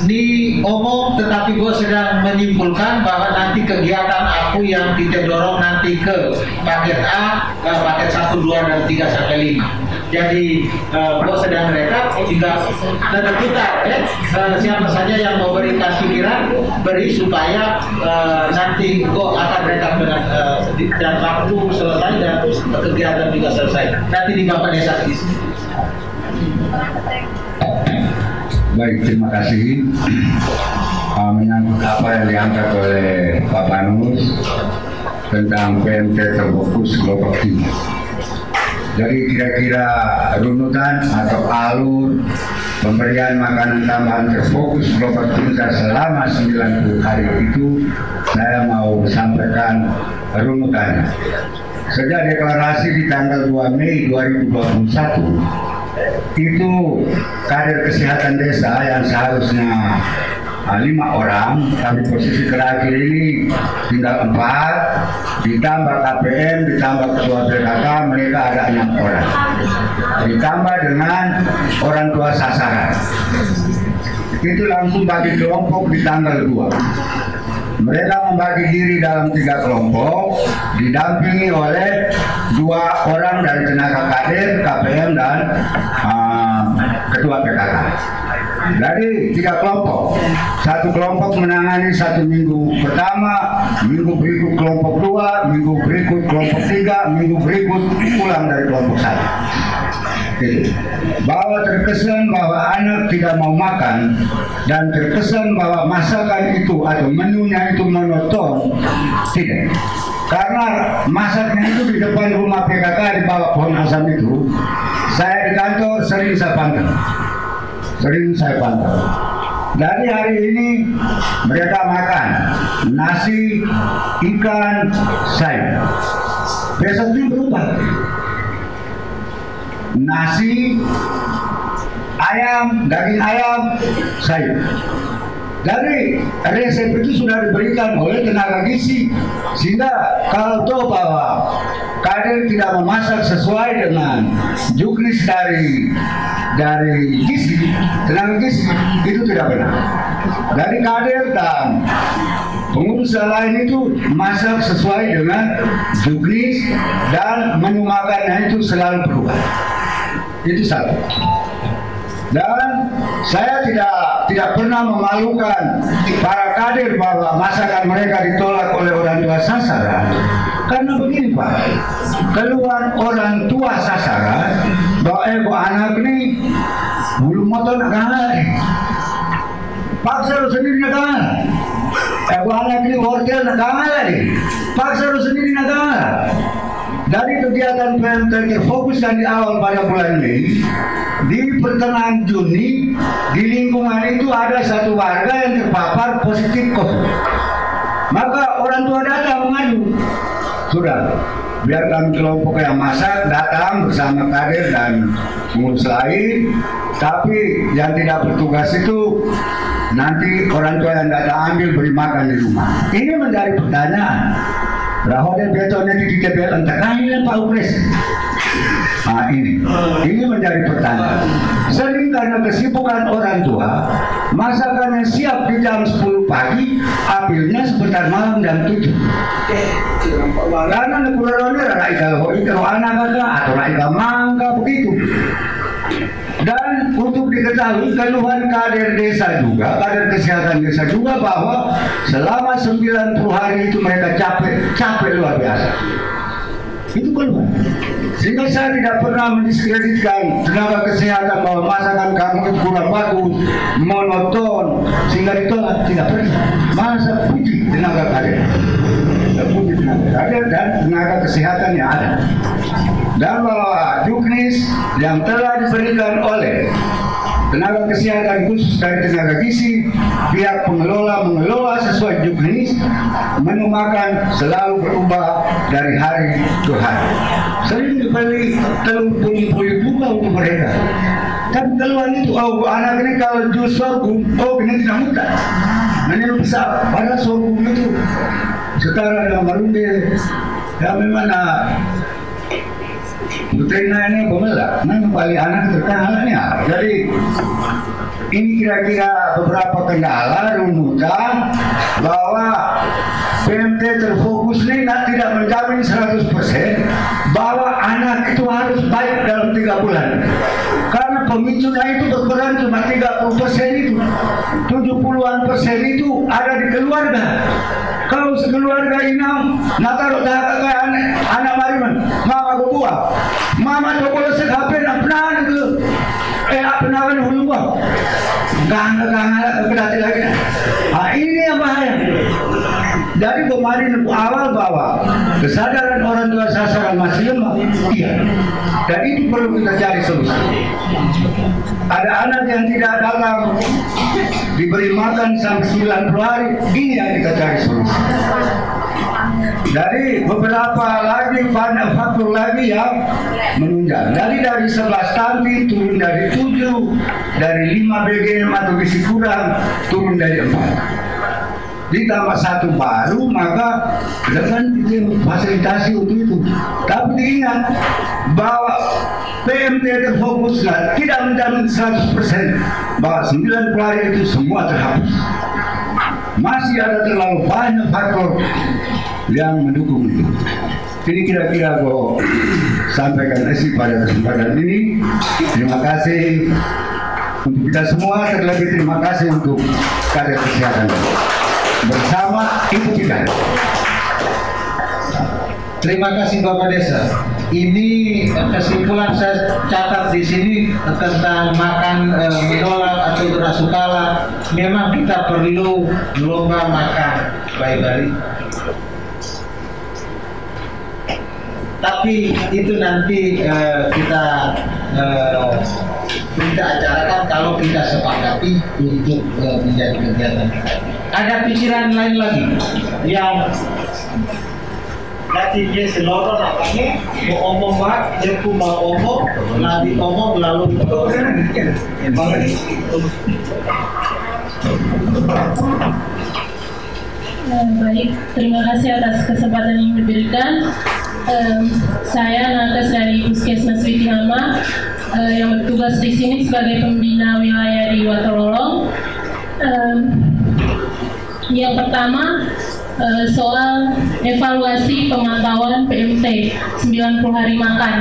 di omong tetapi gue sedang menyimpulkan bahwa nanti kegiatan aku yang kita dorong nanti ke paket A, eh, paket 1, 2, dan 3 sampai 5 jadi gue sedang rekap jika tetap kita ya, eh, siapa saja yang mau berikan pikiran beri supaya eh, nanti gue akan rekap dengan di- dan waktu selesai dan kegiatan juga selesai nanti di bapak desa Baik, terima kasih. Uh, menyambut apa yang diangkat oleh Pak Panus tentang PMT terfokus kelompok tiga. Jadi kira-kira runutan atau alur pemberian makanan tambahan terfokus kelompok tiga selama 90 hari itu saya mau sampaikan runutannya. Sejak deklarasi di tanggal 2 Mei 2021 itu kader kesehatan desa yang seharusnya ah, lima orang tapi posisi terakhir ini tinggal empat ditambah KPM ditambah ketua PKK mereka ada enam orang. Ditambah dengan orang tua sasaran. Itu langsung bagi kelompok di tanggal 2 mereka membagi diri dalam tiga kelompok, didampingi oleh dua orang dari tenaga kader, KPM dan ah, ketua PKK. Jadi tiga kelompok, satu kelompok menangani satu minggu pertama, minggu berikut kelompok dua, minggu berikut kelompok tiga, minggu berikut pulang dari kelompok satu. Gitu. Bahwa terkesan bahwa anak tidak mau makan dan terkesan bahwa masakan itu atau menunya itu monoton, tidak. Karena masaknya itu di depan rumah PKK di bawah pohon asam itu, saya di kantor sering saya pantau, sering saya pantau. Dari hari ini mereka makan nasi, ikan, sayur. Besoknya berubah nasi, ayam, daging ayam, sayur. Dari resep itu sudah diberikan oleh tenaga gizi. Sehingga kalau tahu bahwa kader tidak memasak sesuai dengan juknis dari dari gizi tenaga gizi itu tidak benar. Dari kader dan pengurus lain itu masak sesuai dengan juknis dan menu makannya itu selalu berubah. Itu satu dan saya tidak tidak pernah memalukan para kader bahwa masakan mereka ditolak oleh orang tua sasaran. Karena begini pak. Keluar orang tua sasaran bahwa eh kok anak ini bulu motor kalah paksa lu sendiri kalah. Eh anak ini hotel kalah lagi paksa lu sendiri kalah. Dari kegiatan PMT terfokuskan di awal pada bulan Mei, di pertengahan Juni, di lingkungan itu ada satu warga yang terpapar positif COVID. Maka orang tua datang mengadu. Sudah, biar kami kelompok yang masak datang bersama kader dan pengurus lain, tapi yang tidak bertugas itu nanti orang tua yang datang ambil beri makan di rumah. Ini menjadi pertanyaan. Dia betulnya di DPR entah kain Pak Upres. Nah ini, ini menjadi pertanyaan. Sering karena kesibukan orang tua, masakannya siap di jam 10 pagi, ambilnya sebentar malam jam 7. Karena nekurarone rai kalau itu anak kakak atau rai mangga begitu. Dan untuk diketahui keluhan kader desa juga, kader kesehatan desa juga bahwa selama 90 hari itu mereka capek, capek luar biasa. Itu keluhan. Sehingga saya tidak pernah mendiskreditkan tenaga kesehatan bahwa masakan kamu itu kurang bagus, monoton, sehingga ditolak. Tidak pernah. Masa puji tenaga kader. Puji tenaga dan tenaga kesehatan yang ada dan bahwa juknis yang telah diberikan oleh tenaga kesehatan khusus dari tenaga gizi pihak pengelola mengelola sesuai juknis menu makan selalu berubah dari hari ke hari. Sering dibeli telur puluh juga untuk mereka. Tapi keluhan itu oh anak ini kalau jus sorghum oh ini tidak mudah. Ini bisa padahal sorghum itu setara dengan marunde ya memang nah, Putrina ini pemelak, nah paling anak terkenalnya. Jadi ini kira-kira beberapa kendala rumusan bahwa PMT terfokus ini nah, tidak menjamin 100% bahwa anak itu harus baik dalam tiga bulan. Karena pemicunya itu berperan cuma 30 persen itu, 70-an persen itu ada di keluarga. Kalau sekeluarga ini nak taruh dah kayak anak, anak mariman, mama gua, mama tu boleh sekape nak pernah ke, eh apa nak hulu gua, gang gang kedati lagi. Ah ini yang bahaya. Jadi kemarin awal bahwa kesadaran orang tua sasaran masih lemah, iya. Dan itu perlu kita cari solusi. Ada anak yang tidak datang diberi makan sampai 90 hari, ini yang kita cari solusi. Dari beberapa lagi banyak faktor lagi yang menunjang. Jadi dari 11 stunting turun dari 7, dari 5 BGM atau gizi kurang turun dari 4 ditambah satu baru maka dengan fasilitasi untuk itu. Tapi diingat bahwa PMT terfokus dan tidak menjamin 100% bahwa 9 hari itu semua terhapus. Masih ada terlalu banyak faktor yang mendukung itu. Ini kira-kira kok sampaikan isi pada kesempatan ini. Terima kasih untuk kita semua. Terlebih terima kasih untuk kader kesehatan bersama Ibu kita. Terima kasih Bapak Desa. Ini kesimpulan saya catat di sini tentang makan e, menolak atau berasukala. Memang kita perlu lomba makan baik-baik. Tapi itu nanti e, kita e, kita acarakan kalau kita sepakati untuk e, menjadi kegiatan ada pikiran lain lagi yang nanti dia seluruh nakanya mau omong mak dia pun mau omong nanti omong lalu Eh, baik, terima kasih atas kesempatan yang diberikan. Um, saya nakes dari Puskesmas Witihama uh, yang bertugas di sini sebagai pembina wilayah di Waterlolong. Um, yang pertama uh, soal evaluasi pemantauan PMT 90 hari makan.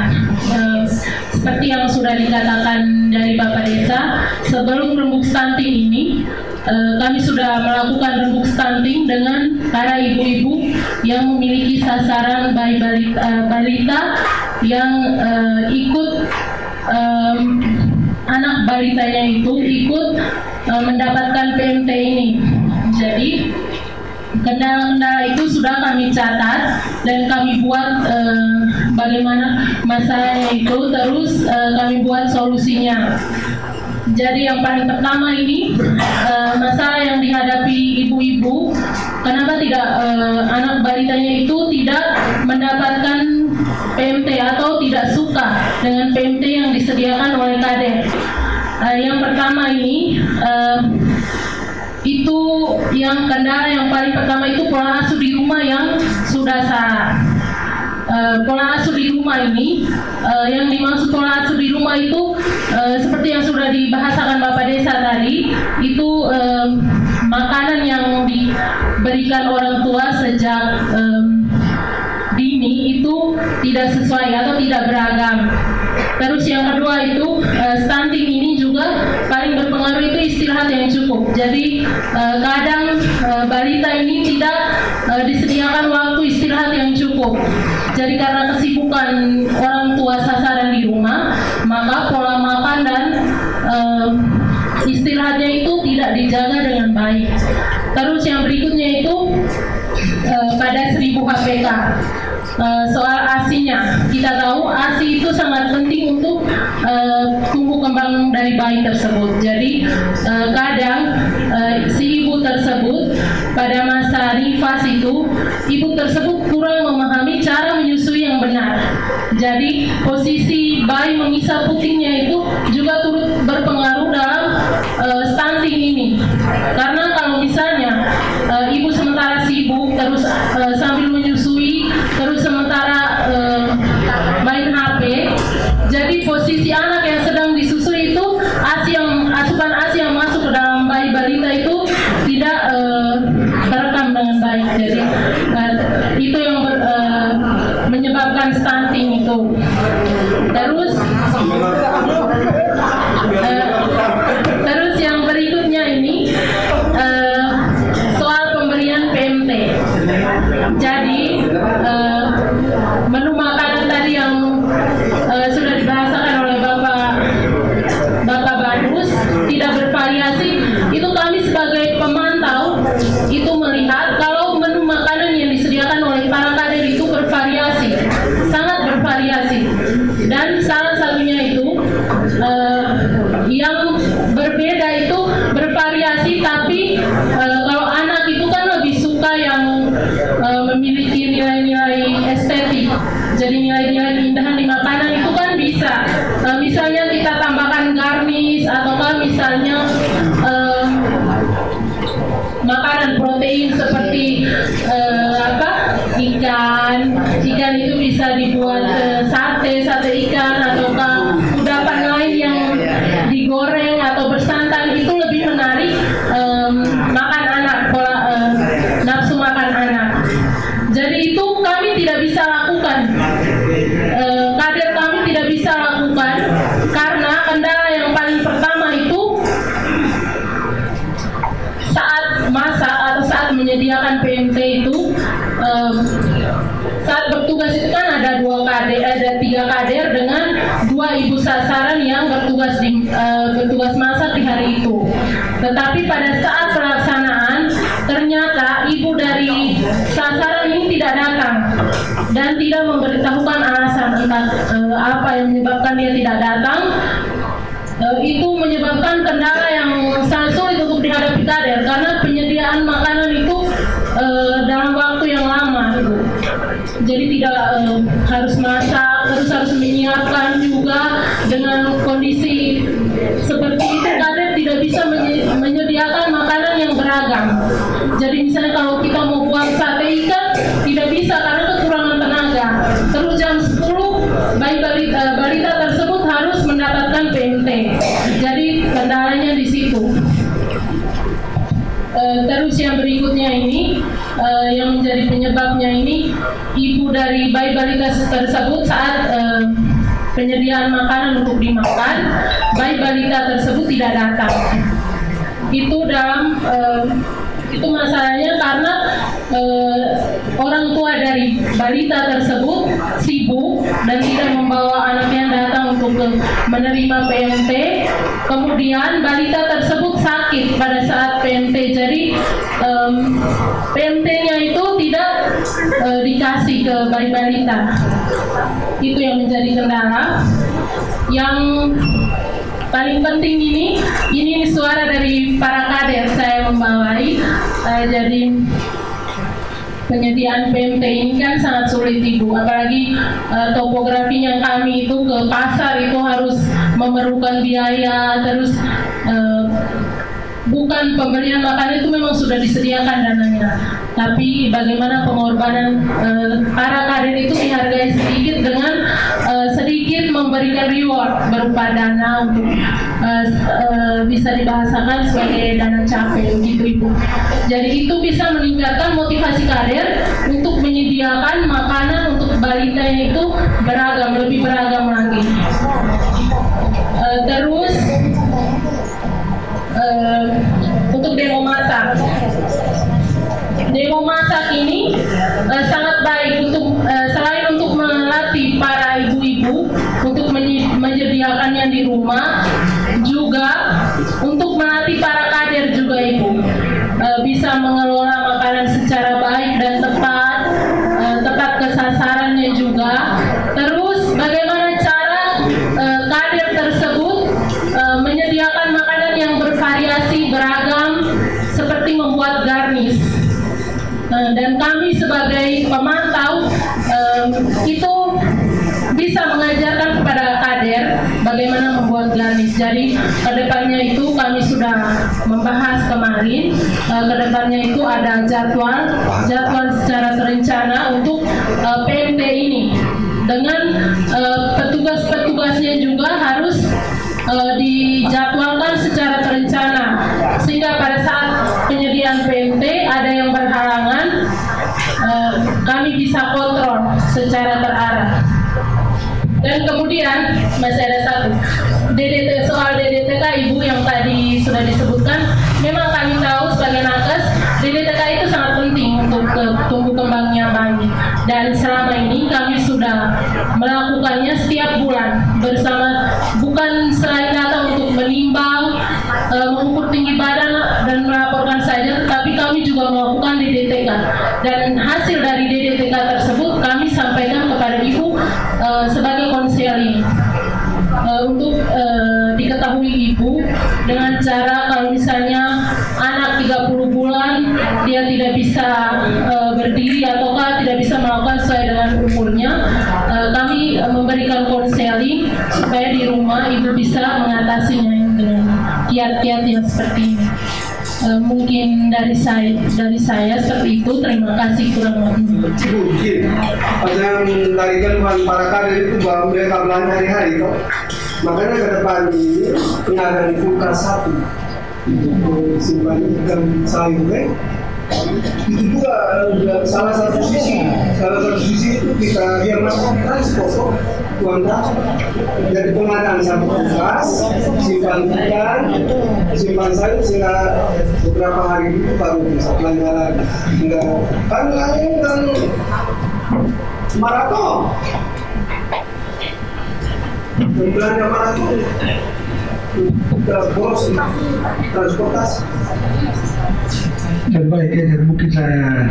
Uh, seperti yang sudah dikatakan dari Bapak Desa, sebelum rembuk stunting ini uh, kami sudah melakukan rembuk stunting dengan para ibu-ibu yang memiliki sasaran bayi balita, balita yang ikut anak balitanya itu ikut mendapatkan PMT ini. Jadi kendala-kendala itu sudah kami catat dan kami buat eh, bagaimana masalahnya itu terus eh, kami buat solusinya. Jadi yang paling pertama ini eh, masalah yang dihadapi ibu-ibu, kenapa tidak eh, anak balitanya itu tidak mendapatkan PMT atau tidak suka dengan PMT yang disediakan oleh KADER. Eh, yang pertama ini eh, itu yang kendala yang paling pertama itu pola asuh di rumah yang sudah salah. Uh, pola asuh di rumah ini uh, yang dimaksud pola asuh di rumah itu uh, seperti yang sudah dibahasakan Bapak Desa tadi itu uh, makanan yang diberikan orang tua sejak um, dini itu tidak sesuai atau tidak beragam. Terus yang kedua itu uh, stunting ini juga itu istirahat yang cukup. Jadi uh, kadang uh, balita ini tidak uh, disediakan waktu istirahat yang cukup. Jadi karena kesibukan orang tua sasaran di rumah, maka pola makan dan uh, istirahatnya itu tidak dijaga dengan baik. Terus yang berikutnya itu uh, pada 1000 HPK. Uh, soal asinya, kita tahu asi itu sangat penting untuk kembang dari bayi tersebut. Jadi uh, kadang uh, si ibu tersebut pada masa nifas itu, ibu tersebut kurang memahami cara menyusui yang benar. Jadi posisi bayi mengisap putingnya itu juga turut berpengaruh dalam uh, stunting ini. Karena dan tidak memberitahukan alasan ini ibu dari bayi balita tersebut saat eh, penyediaan makanan untuk dimakan bayi balita tersebut tidak datang. Itu dalam eh, itu masalahnya karena eh, orang tua dari balita tersebut sibuk dan tidak membawa anaknya datang untuk menerima PMT kemudian balita tersebut sakit pada saat PMT jadi em, PMT-nya itu tidak eh, dikasih ke bayi balita. Itu yang menjadi kendala. Yang paling penting ini ini suara dari para kader saya membawai. Eh, jadi penyediaan PMT ini kan sangat sulit ibu. Apalagi eh, topografinya kami itu ke pasar itu harus memerlukan biaya terus eh, bukan pembelian makanan itu memang sudah disediakan dananya. Tapi bagaimana pengorbanan eh, para kader itu dihargai sedikit dengan eh, sedikit memberikan reward berupa dana untuk s- eh, bisa dibahasakan sebagai dana capek gitu ibu. Jadi itu bisa meningkatkan motivasi kader untuk menyediakan makanan untuk balitanya itu beragam lebih beragam lagi terus eh, untuk demo masak. Demo masak ini eh, sangat baik untuk eh, selain untuk melatih para ibu-ibu untuk menyediakannya di rumah, juga untuk melatih para kader juga ibu ke depannya itu ada jadwal jadwal secara terencana untuk eh, PMT ini. Dengan bulan bersama kiat-kiat yang seperti ini. Uh, mungkin dari saya dari saya seperti itu. Terima kasih kurang lebih. Mungkin. Yang menarikan para kader itu bahwa mereka belanja hari-hari kok. Makanya ke depan ini pengadaan kulkas satu. Untuk simpan ikan sayur eh. itu juga salah satu sisi. Salah satu sisi itu kita biar masuk transport jadi pengadaan satu kulkas simpan ikan simpan sayur sehingga beberapa hari itu baru bisa belanja lagi enggak. Kan lain kan maraton. Belanja maraton. Boros transportasi. Dan ya, dan mungkin saya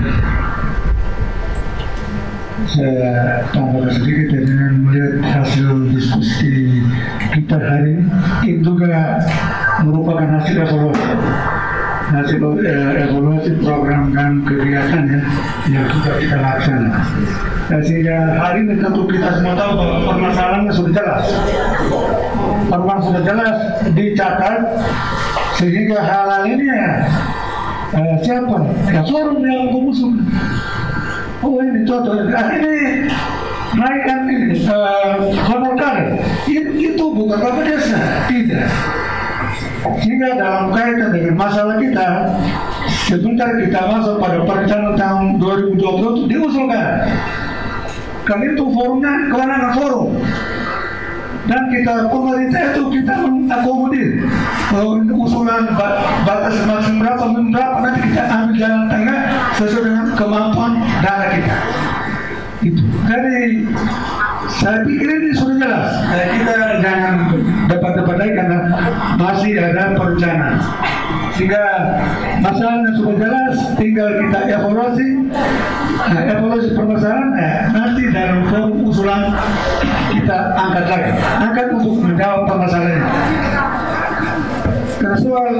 saya tambahkan sedikit dengan melihat hasil diskusi kita hari ini itu juga merupakan hasil evaluasi hasil eh, evaluasi program dan kegiatan ya yang sudah kita laksanakan. Dan sehingga hari ini tentu kita semua tahu bahwa permasalahannya sudah jelas. Permasalahan sudah jelas dicatat sehingga hal-hal ini ya eh, siapa? Ya forum yang mengusung. Oh ini cocok. Nah, ini naikkan ini uh, honor kader. Itu, itu bukan apa desa, tidak. Sehingga dalam kaitan dengan masalah kita, sebentar kita masuk pada perencanaan tahun 2020 itu diusulkan. Karena itu forumnya kewenangan forum dan kita pemerintah itu kita mengakomodir. Bahwa usulan batas maksimum berapa berapa nanti kita ambil jalan tengah sesuai dengan kemampuan dana kita. Itu. Jadi saya pikir ini sudah jelas nah, kita jangan dapat-dapat lagi karena masih ada perencanaan. Sehingga masalahnya sudah jelas tinggal kita evaluasi. Nah, evaluasi permasalahan eh, nanti dalam forum usulan kita angkat lagi. Angkat untuk menjawab permasalahan karena soal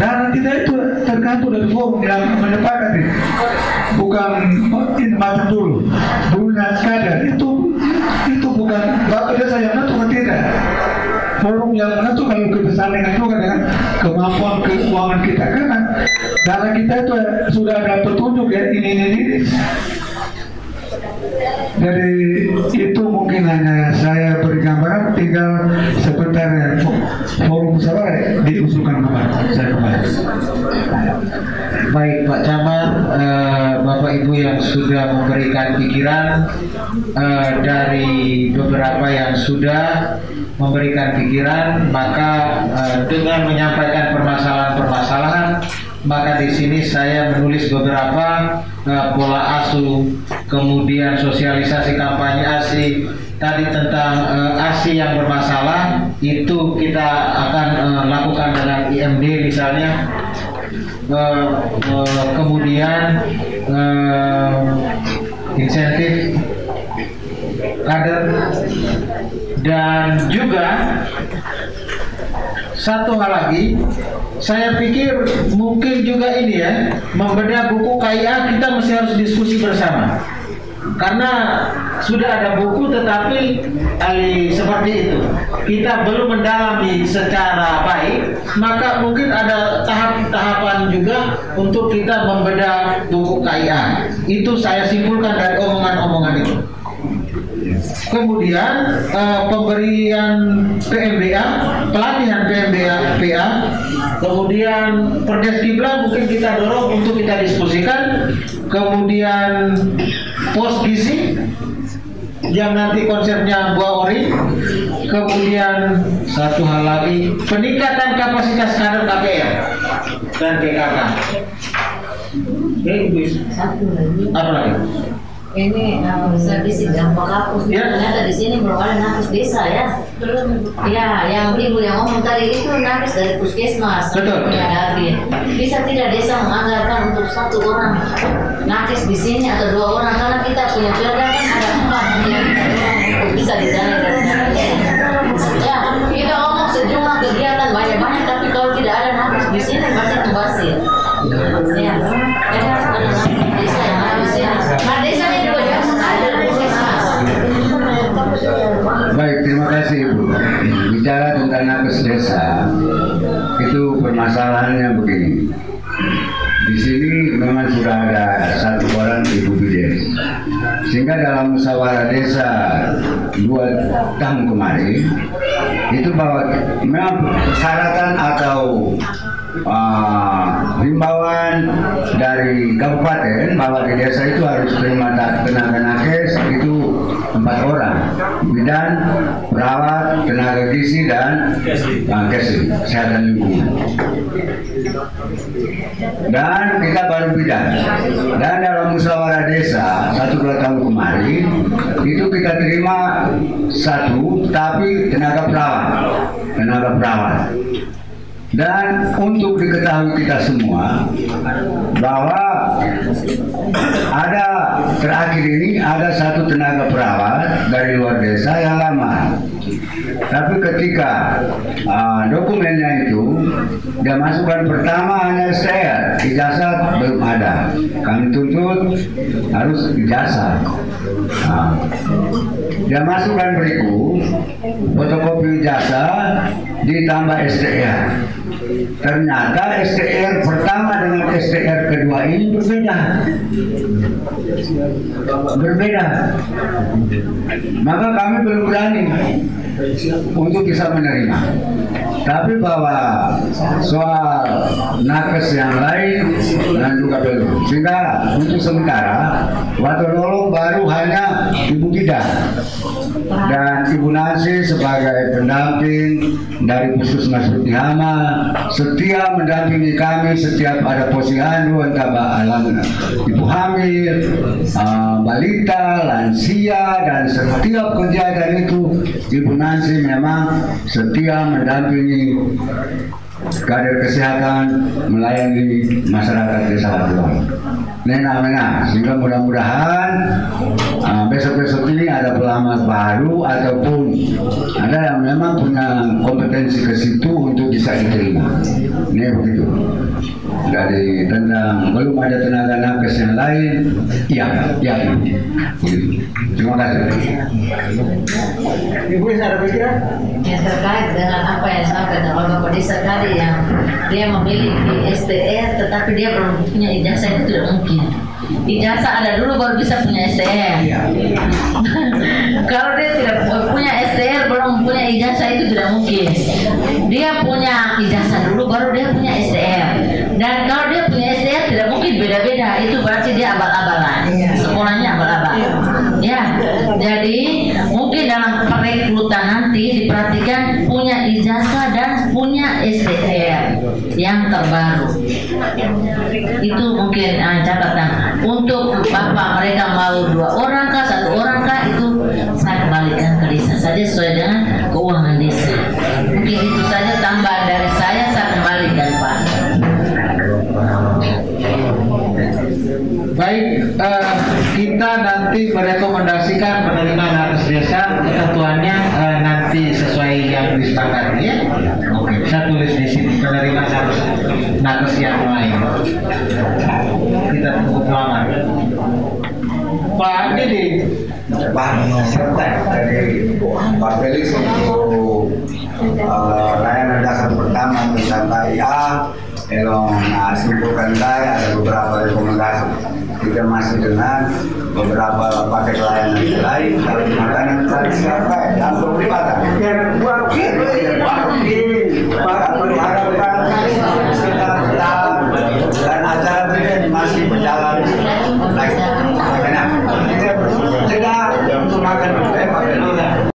dana kita itu tergantung dari forum yang menyepakati. Bukan ini macam dulu. Dulu kadar itu itu bukan? Desa yang menentukan tidak forum yang menentukan kebesaran juga dengan kemampuan keuangan kita karena dana kita itu sudah ada petunjuk ya ini ini ini jadi itu mungkin hanya saya beri gambaran tinggal sebentar ya forum musyawarah diusulkan kembali saya kembali. Baik Pak Camat, eh, Bapak Ibu yang sudah memberikan pikiran eh, dari beberapa yang sudah memberikan pikiran, maka eh, dengan menyampaikan permasalahan-permasalahan maka di sini saya menulis beberapa uh, pola asuh, kemudian sosialisasi kampanye ASI, tadi tentang uh, ASI yang bermasalah itu kita akan uh, lakukan dengan IMD misalnya, uh, uh, kemudian uh, insentif kader dan juga satu hal lagi, saya pikir mungkin juga ini ya, membedah buku KIA kita mesti harus diskusi bersama. Karena sudah ada buku tetapi ali seperti itu. Kita belum mendalami secara baik maka mungkin ada tahap-tahapan juga untuk kita membedah buku KIA itu saya simpulkan dari omongan-omongan itu kemudian uh, pemberian PMBA, pelatihan PMBA, PA, kemudian perdes kiblat mungkin kita dorong untuk kita diskusikan, kemudian pos gizi, yang nanti konsepnya buah ori. Kemudian satu hal lagi peningkatan kapasitas kader KPR dan PKK. Oke. Satu lagi. Apa lagi? Ini uh, servis dampak hapus. Ya. Ternyata di sini belum ada nakes desa ya. Ya, yang ibu yang ngomong tadi itu nakes dari puskesmas. Betul. Ya. Bisa tidak desa menganggarkan untuk satu orang nakes di sini atau dua orang karena kita punya perda kan ada empat yang bisa didanai dari Tentang nakes desa, itu permasalahannya begini. Di sini memang sudah ada satu orang Ibu Bides. Sehingga dalam musyawarah desa dua tahun kemarin, itu bahwa memang persyaratan atau uh, himbauan dari kabupaten bahwa di desa itu harus terima tenaga nakes itu empat orang. Bidan perawat tenaga gizi dan kesih kesehatan lingkungan dan kita baru bidan. Dan dalam musyawarah desa satu dua tahun kemarin itu kita terima satu tapi tenaga perawat. Tenaga perawat dan untuk diketahui kita semua bahwa ada terakhir ini ada satu tenaga perawat dari luar desa yang lama. Tapi ketika uh, dokumennya itu dia masukkan pertama hanya STR, ijazah belum ada. Kami tuntut harus ijazah. Nah, dia masukkan berikut fotokopi ijazah ditambah STR. Ternyata STR pertama dengan STR kedua ini berbeda. Berbeda. Maka kami belum berani untuk bisa menerima. Tapi bahwa soal nakes yang lain dan juga belum. Sehingga untuk sementara waktu Lolo baru hanya Ibu Gida dan Ibu Nancy sebagai pendamping dari Puskesmas Hama setia mendampingi kami setiap ada posyandu entah alam ibu hamil, uh, balita, lansia dan setiap kegiatan itu Ibu Nancy memang setia mendampingi kader kesehatan melayani masyarakat desa Batuang. Nena-nena, sehingga mudah-mudahan uh, besok-besok ini ada pelamar baru ataupun ada yang memang punya kompetensi ke situ untuk bisa diterima. Ini begitu. Dari tentang belum ada tenaga nakes yang lain, iya, iya, begitu. Terima kasih. Ibu ada pikiran? yang terkait dengan apa yang disampaikan oleh Bapak Desa tadi yang dia memiliki STR tetapi dia belum punya ijazah itu tidak mungkin. Ijazah ada dulu baru bisa punya STR. Kalau dia tidak punya STR belum punya ijazah itu tidak mungkin. Dia punya ijazah dulu baru dia punya berarti dia abal-abalan. Sekolahnya abal-abal. Ya, jadi mungkin dalam perekrutan nanti diperhatikan punya ijazah dan punya STR yang terbaru. Itu mungkin uh, catatan. Untuk bapak mereka mau dua orang kah, satu orang kah itu saya kembalikan ke desa saja sesuai dengan siapkan dari Pak Felix untuk uh, layanan dasar pertama wisata IA Elong nah, simpulkan saya ada beberapa rekomendasi kita masih dengan beberapa paket layanan yang lain kalau makanan tadi siapa dan perlibatan yang buat kita para berharap